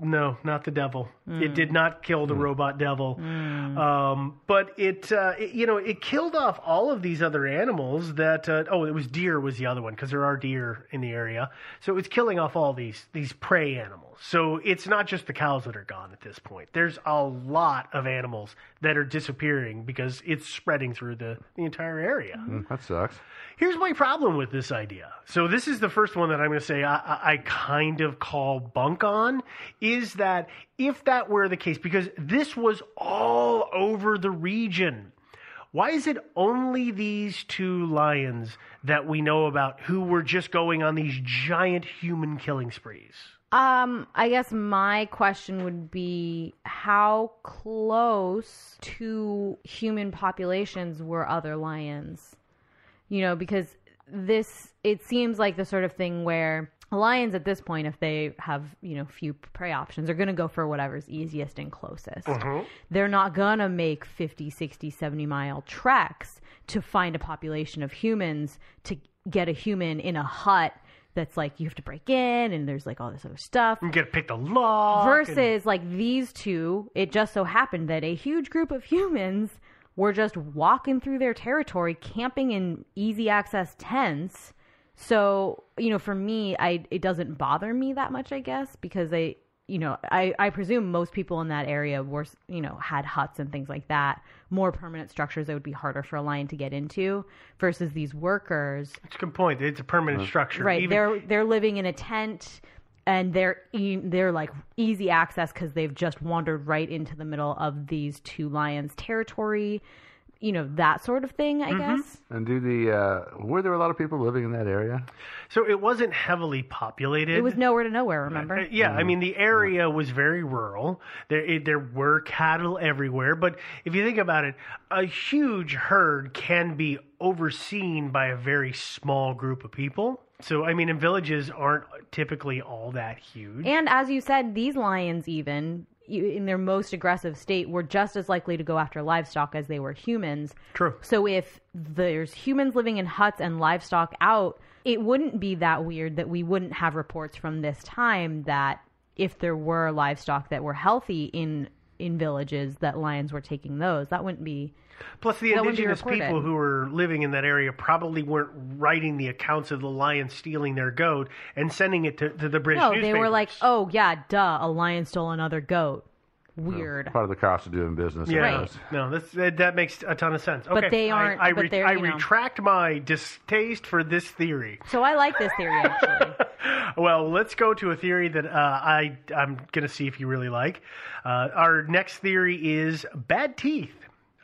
No, not the devil. Mm. It did not kill the robot devil. Um, but it, uh, it, you know, it killed off all of these other animals. That uh, oh, it was deer was the other one because there are deer in the area. So it was killing off all these these prey animals. So it's not just the cows that are gone at this point. There's a lot of animals that are disappearing because it's spreading through the, the entire area. Mm, that sucks. Here's my problem with this idea. So this is the first one that I'm going to say I, I, I kind of call bunk on. Is that if that were the case, because this was all over the region. Why is it only these two lions that we know about who were just going on these giant human killing sprees? Um, I guess my question would be how close to human populations were other lions? You know, because this it seems like the sort of thing where lions at this point if they have, you know, few prey options are going to go for whatever's easiest and closest. Mm-hmm. They're not going to make 50, 60, 70 mile treks to find a population of humans to get a human in a hut that's like you have to break in and there's like all this other stuff You got to pick the lock. versus and- like these two it just so happened that a huge group of humans were just walking through their territory camping in easy access tents so you know for me i it doesn't bother me that much i guess because i you know i i presume most people in that area were you know had huts and things like that more permanent structures that would be harder for a lion to get into versus these workers It's a good point. It's a permanent uh-huh. structure. Right. Even- they're they're living in a tent and they're e- they're like easy access cuz they've just wandered right into the middle of these two lions territory. You know, that sort of thing, I Mm-hmm. guess. And do the uh, were there a lot of people living in that area? so it wasn't heavily populated. It was nowhere to nowhere, remember? Uh, yeah, I mean the area was very rural. There it, there were cattle everywhere, but if you think about it, a huge herd can be overseen by a very small group of people. So I mean, in villages aren't typically all that huge. And as you said, these lions even you- in their most aggressive state were just as likely to go after livestock as they were humans. True. So if there's humans living in huts and livestock out, it wouldn't be that weird that we wouldn't have reports from this time that if there were livestock that were healthy in in villages that lions were taking those. That wouldn't be Plus, the That wouldn't be indigenous people who were living in that area probably weren't writing the accounts of the lion stealing their goat and sending it to, to the British No, they were like, "Oh yeah, duh, a lion stole another goat." Weird. Part of the cost of doing business. Yeah, guess. no, that's, that, that makes a ton of sense. But they aren't- I, but re- they're, I you know. retract my distaste for this theory. So I like this theory actually. Well, let's go to a theory that uh, I I'm going to see if you really like. Uh, our next theory is bad teeth.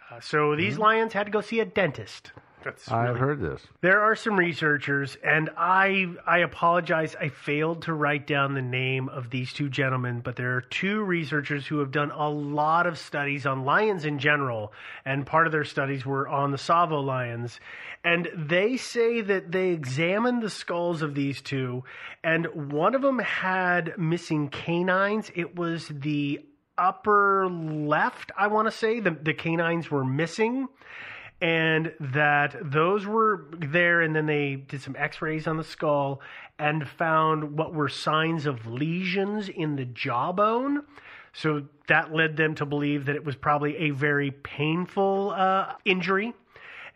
Uh, so these lions had to go see a dentist. That's I've really- heard this. There are some researchers, and I I apologize. I failed to write down the name of these two gentlemen, but there are two researchers who have done a lot of studies on lions in general, and part of their studies were on the Tsavo lions. And they say that they examined the skulls of these two, and one of them had missing canines. It was the upper left, I want to say. The, the canines were missing and that those were there and then they did some x-rays on the skull and found what were signs of lesions in the jawbone. So that led them to believe that it was probably a very painful uh, injury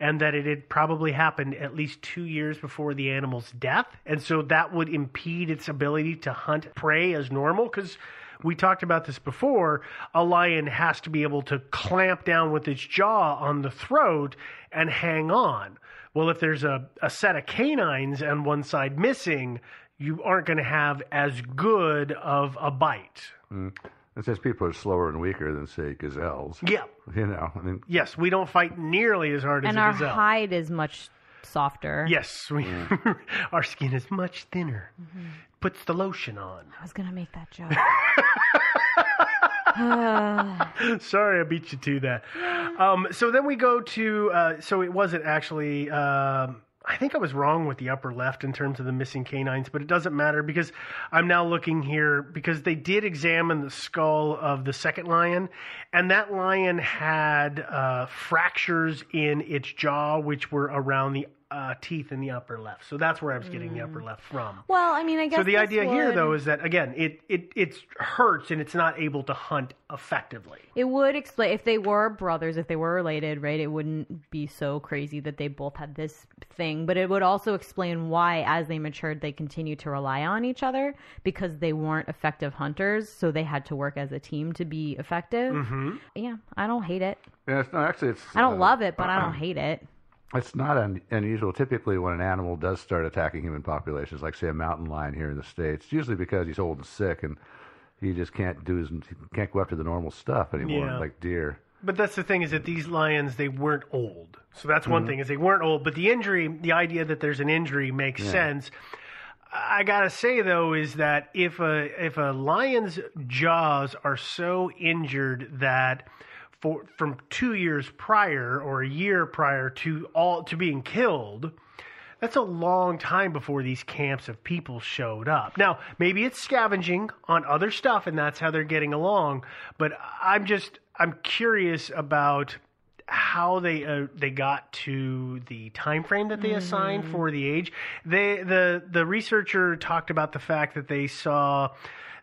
and that it had probably happened at least two years before the animal's death. And so that would impede its ability to hunt prey as normal because we talked about this before. A lion has to be able to clamp down with its jaw on the throat and hang on. Well, if there's a, a set of canines on one side missing, you aren't going to have as good of a bite. Mm. It says people are slower and weaker than say gazelles. Yeah. You know, I mean, Yes, we don't fight nearly as hard and as a our gazelle. hide is much softer. Yes, we, our skin is much thinner. Mm-hmm. Puts the lotion on. I was gonna make that joke. Sorry, I beat you to that. Um, so then we go to. Uh, so it wasn't actually. Um, I think I was wrong with the upper left in terms of the missing canines, but it doesn't matter because I'm now looking here because they did examine the skull of the second lion, and that lion had uh, fractures in its jaw, which were around the uh, teeth in the upper left. So that's where I was getting the upper left from. Well, I mean, I guess So the this idea here, though, is that again, it it it hurts and it's not able to hunt effectively. It would explain if they were brothers, if they were related, right? It wouldn't be so crazy that they both had this thing, but it would also explain why, as they matured, they continued to rely on each other because they weren't effective hunters, so they had to work as a team to be effective. Mhm. Yeah, I don't hate it. Yeah, it's not actually. It's I don't uh, love it, but I don't hate it. It's not un- unusual. Typically, when an animal does start attacking human populations, like say a mountain lion here in the states, it's usually because he's old and sick and he just can't do his can't go after the normal stuff anymore, Yeah. like deer. But that's the thing is that these lions they weren't old. So that's one Mhm. thing is they weren't old. But the injury, the idea that there's an injury makes Yeah. sense. I gotta say though is that if a if a lion's jaws are so injured that for from two years prior or a year prior to all to being killed, that's a long time before these camps of people showed up. Now, maybe it's scavenging on other stuff and that's how they're getting along, but I'm just I'm curious about how they uh, they got to the time frame that they assigned for the age. They the the researcher talked about the fact that they saw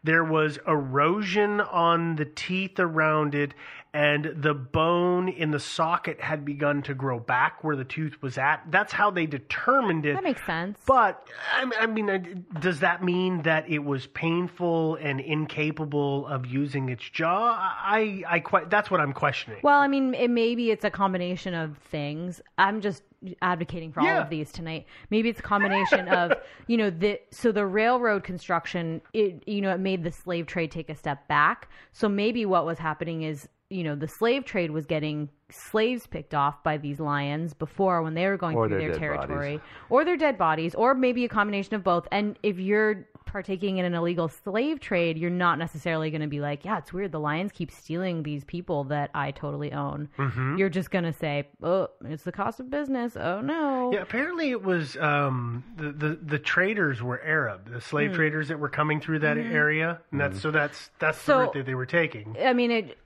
there was erosion on the teeth around it and the bone in the socket had begun to grow back where the tooth was at. That's how they determined it. That makes sense. But I I mean, does that mean that it was painful and incapable of using its jaw? I, I, que- that's what I'm questioning. Well, I mean, it, maybe it's a combination of things. I'm just advocating for all of these tonight. Maybe it's a combination of, you know, the so the railroad construction, it you know, it made the slave trade take a step back. So maybe what was happening is, you know, the slave trade was getting slaves picked off by these lions before when they were going Or through their their territory bodies. or their dead bodies or maybe a combination of both. And if you're partaking in an illegal slave trade, you're not necessarily going to be like, yeah, it's weird. The lions keep stealing these people that I totally own. Mhm. You're just going to say, oh, it's the cost of business. Oh, no. Yeah, apparently it was um, the, the the traders were Arab, the slave Hmm. traders that were coming through that Mhm. area, and that's so that's that's So- the route that they were taking. I mean, it.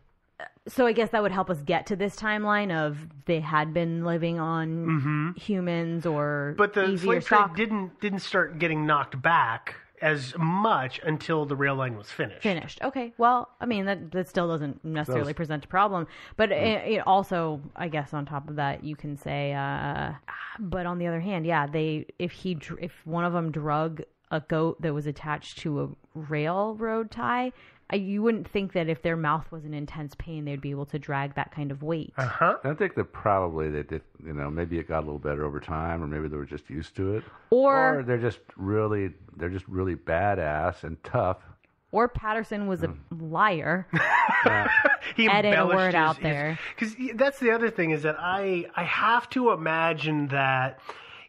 So I guess that would help us get to this timeline of they had been living on humans or Mm-hmm. But the slave trade didn't didn't start getting knocked back as much until the rail line was finished. finished. Okay, well, I mean that that still doesn't necessarily Those- present a problem, but Mm. it, it also, I guess, on top of that, you can say, uh, but on the other hand, yeah, they if he if one of them drug a goat that was attached to a railroad tie. I, you wouldn't think that if their mouth was in intense pain, they'd be able to drag that kind of weight. Uh-huh. I think that probably they did. You know, maybe it got a little better over time, or maybe they were just used to it, Or- they're just really they're just really badass and tough. Or Patterson was a Hmm. liar. he Added a embellished word his- out there. Because that's the other thing is that I I have to imagine that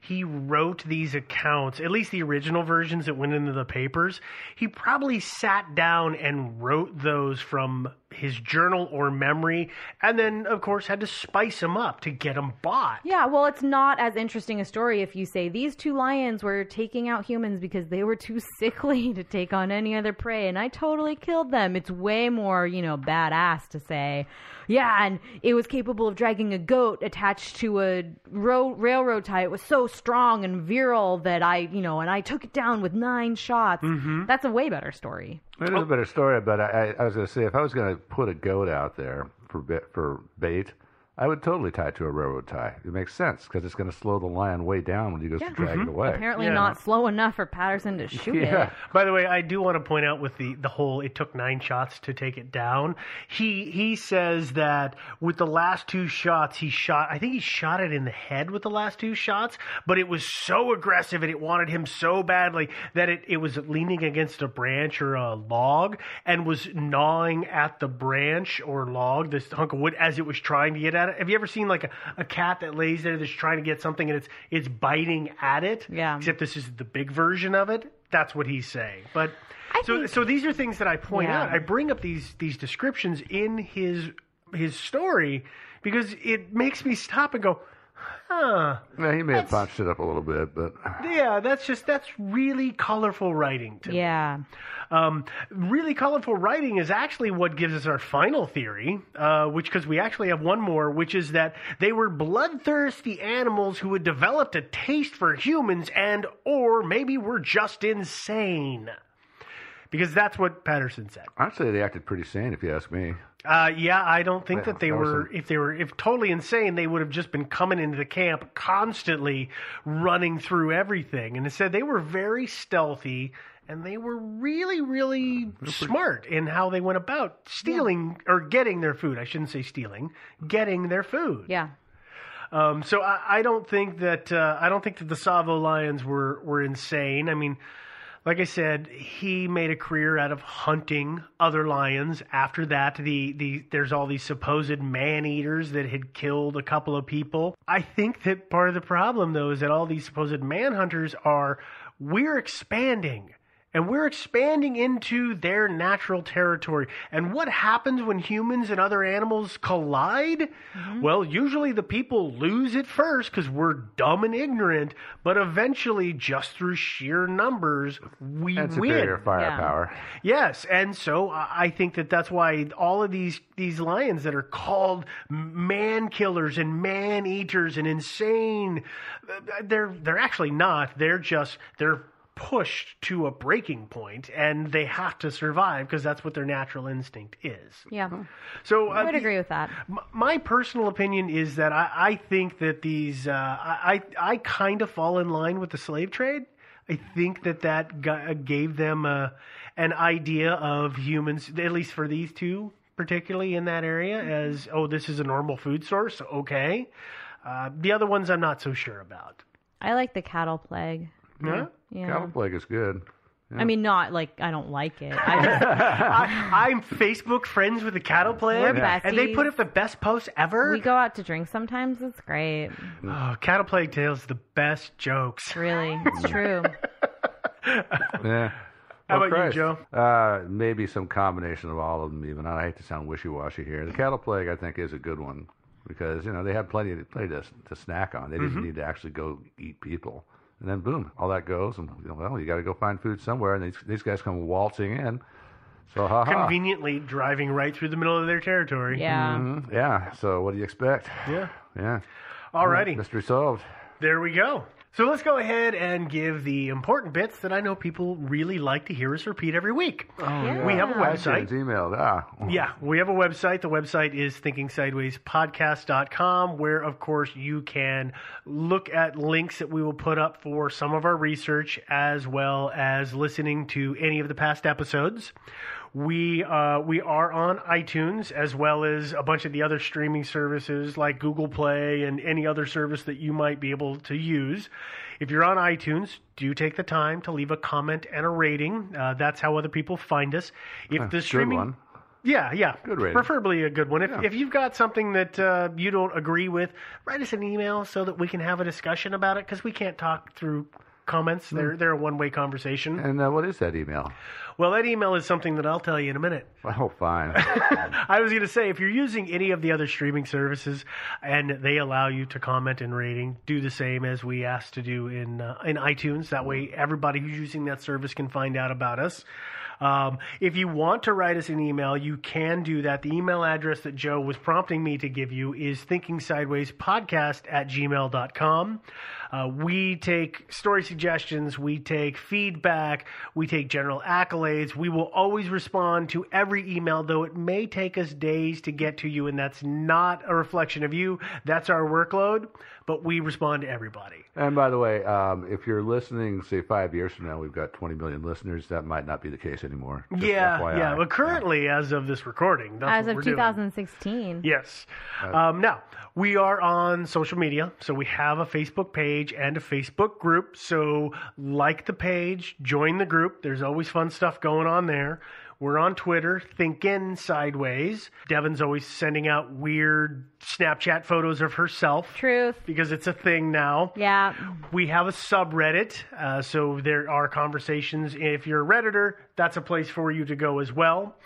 he wrote these accounts, at least the original versions that went into the papers. He probably sat down and wrote those from his journal or memory, and then of course had to spice them up to get them bought. Yeah, well, it's not as interesting a story if you say these two lions were taking out humans because they were too sickly to take on any other prey, and I totally killed them. It's way more, you know, badass to say, yeah, and it was capable of dragging a goat attached to a ro- railroad tie. It was so strong and virile that I, you know, and I took it down with nine shots. Mm-hmm. That's a way better story. It is a better story, but I, I, was going to say if I was going to put a goat out there for bit, for bait, I would totally tie it to a railroad tie. It makes sense because it's going to slow the lion way down when he goes to drag it mm-hmm. away. Apparently Yeah. not slow enough for Patterson to shoot it. By the way, I do want to point out with the the whole it took nine shots to take it down. He he says that with the last two shots he shot I think he shot it in the head with the last two shots, but it was so aggressive and it wanted him so badly that it, it was leaning against a branch or a log and was gnawing at the branch or log, this hunk of wood as it was trying to get at at it. Have you ever seen like a, a cat that lays there that's trying to get something and it's it's biting at it? Yeah. Except this is the big version of it. That's what he's saying. But so so these are things that I point Yeah. out. I bring up these these descriptions in his his story because it makes me stop and go, huh. Yeah, he may have punched it up a little bit, but Yeah, that's just that's really colorful writing to me. Yeah. Um, really colorful writing is actually what gives us our final theory, uh, which because we actually have one more, which is that they were bloodthirsty animals who had developed a taste for humans, and or maybe were just insane. Because that's what Patterson said. I'd say they acted pretty sane, if you ask me. Uh, yeah, I don't think Yeah, that they that were. some- If they were, if totally insane, they would have just been coming into the camp constantly, running through everything. And instead, they were very stealthy, and they were really, really smart in how they went about stealing or getting their food. I shouldn't say stealing, getting their food. Yeah. Um, so I, I don't think that uh, I don't think that the Tsavo Lions were were insane. I mean, like I said, he made a career out of hunting other lions. After that, the, the there's all these supposed man eaters that had killed a couple of people. I think that part of the problem though is that all these supposed man hunters are we're expanding. And we're expanding into their natural territory. And what happens when humans and other animals collide? Well, usually the people lose it first because we're dumb and ignorant, but eventually, just through sheer numbers, we And win. superior firepower. Yes, and so I I think that that's why all of these these lions that are called man killers and man eaters and insane, uh, they're they're actually not. They're just they're pushed to a breaking point and they have to survive because that's what their natural instinct is. Yeah. So I uh, would agree with that. M- My personal opinion is that I, I think that these uh, I I, I kind of fall in line with the slave trade. I think that that g- gave them uh, an idea of humans, at least for these two, particularly in that area, as oh, this is a normal food source. Okay, uh, the other ones I'm not so sure about. I like the cattle plague. Yeah? Yeah. Cattle plague is good. I mean, not like I don't like it. I just, I, I'm Facebook friends with the cattle plague, We're and they put up the best posts ever. we go out to drink sometimes. It's great. Oh, cattle plague tales, the best jokes. Really, it's true. Yeah. How Well, about you, Joe? Uh, maybe some combination of all of them. Even I hate to sound wishy-washy here. The cattle plague, I think, is a good one because you know they had plenty, plenty to, to snack on. They didn't Mhm. need to actually go eat people. And then boom, all that goes, and you know, well, you got to go find food somewhere, and these these guys come waltzing in. So ha ha. Conveniently driving right through the middle of their territory. Mhm. Yeah. So what do you expect? Yeah. Yeah. Alrighty. Mystery solved. There we go. So let's go ahead and give the important bits that I know people really like to hear us repeat every week. Oh, We have a website. iTunes emailed. Ah. Yeah, we have a website. The website is thinkingsidewayspodcast.com, where, of course, you can look at links that we will put up for some of our research as well as listening to any of the past episodes. We uh, we are on iTunes as well as a bunch of the other streaming services like Google Play and any other service that you might be able to use. If you're on iTunes, do take the time to leave a comment and a rating. Uh, that's how other people find us. If the good streaming one. yeah, yeah. Good rating. Preferably a good one. If, Yeah. if you've got something that uh, you don't agree with, write us an email so that we can have a discussion about it because we can't talk through comments. Hmm. They're, they're a one way conversation. And uh, what is that email? Well, that email is something that I'll tell you in a minute. Oh, fine. I was going to say, if you're using any of the other streaming services and they allow you to comment and rating, do the same as we asked to do in uh, in iTunes. That way, everybody who's using that service can find out about us. Um, if you want to write us an email, you can do that. The email address that Joe was prompting me to give you is thinkingsidewayspodcast at gmail.com. Uh, we take story suggestions, we take feedback, we take general accolades. We will always respond to every email, though it may take us days to get to you, and that's not a reflection of you. That's our workload, but we respond to everybody. And by the way, um, if you're listening, say five years from now, we've got 20 million listeners. That might not be the case anymore. Just yeah, FYI. yeah. But currently, as of this recording, that's As what of we're doing. 2016. Yes. Um, now, we are on social media. So we have a Facebook page and a Facebook group. So like the page, join the group. There's always fun stuff going on there. We're on Twitter, Thinkin' Sideways. Devin's always sending out weird Snapchat photos of herself. Truth. Because it's a thing now. Yeah. We have a subreddit, uh, so there are conversations. If you're a Redditor, that's a place for you to go as well.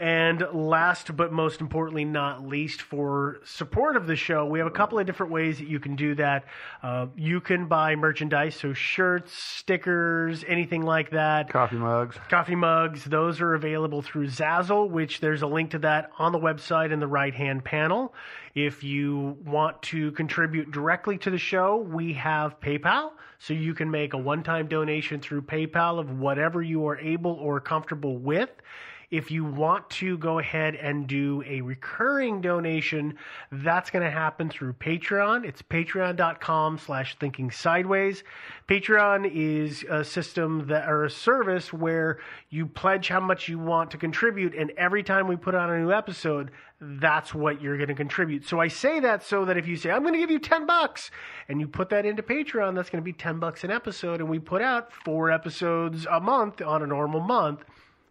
And last but most importantly, not least, for support of the show, we have a couple of different ways that you can do that. Uh, you can buy merchandise, so shirts, stickers, anything like that. Coffee mugs. Coffee mugs, those are available through Zazzle, which there's a link to that on the website in the right hand panel. If you want to contribute directly to the show, we have PayPal. So you can make a one time donation through PayPal of whatever you are able or comfortable with. If you want to go ahead and do a recurring donation, that's going to happen through Patreon. It's patreon.com slash thinking sideways. Patreon is a system that, or a service where you pledge how much you want to contribute. And every time we put out a new episode, that's what you're going to contribute. So I say that so that if you say, I'm going to give you 10 bucks and you put that into Patreon, that's going to be 10 bucks an episode. And we put out four episodes a month on a normal month.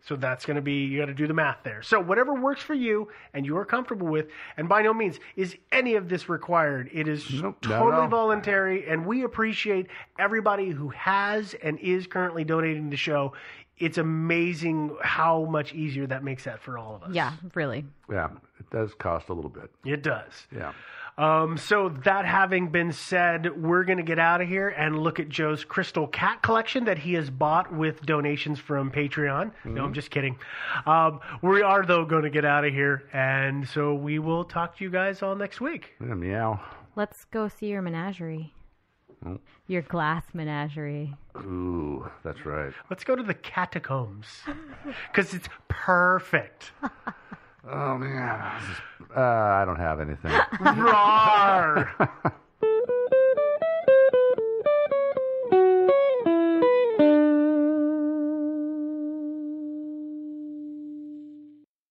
So that's going to be, you got to do the math there. So whatever works for you and you are comfortable with, and by no means is any of this required. It is Nope, totally voluntary, and we appreciate everybody who has and is currently donating to the show. It's amazing how much easier that makes that for all of us. Yeah, really. Yeah, it does cost a little bit. It does. Yeah. Um, so that having been said, we're going to get out of here and look at Joe's crystal cat collection that he has bought with donations from Patreon. No, I'm just kidding. Um, we are though going to get out of here, and so we will talk to you guys all next week. Yeah, meow. Let's go see your menagerie. Your glass menagerie. Ooh, that's right. Let's go to the catacombs because it's perfect. Oh man, uh, I don't have anything. Roar!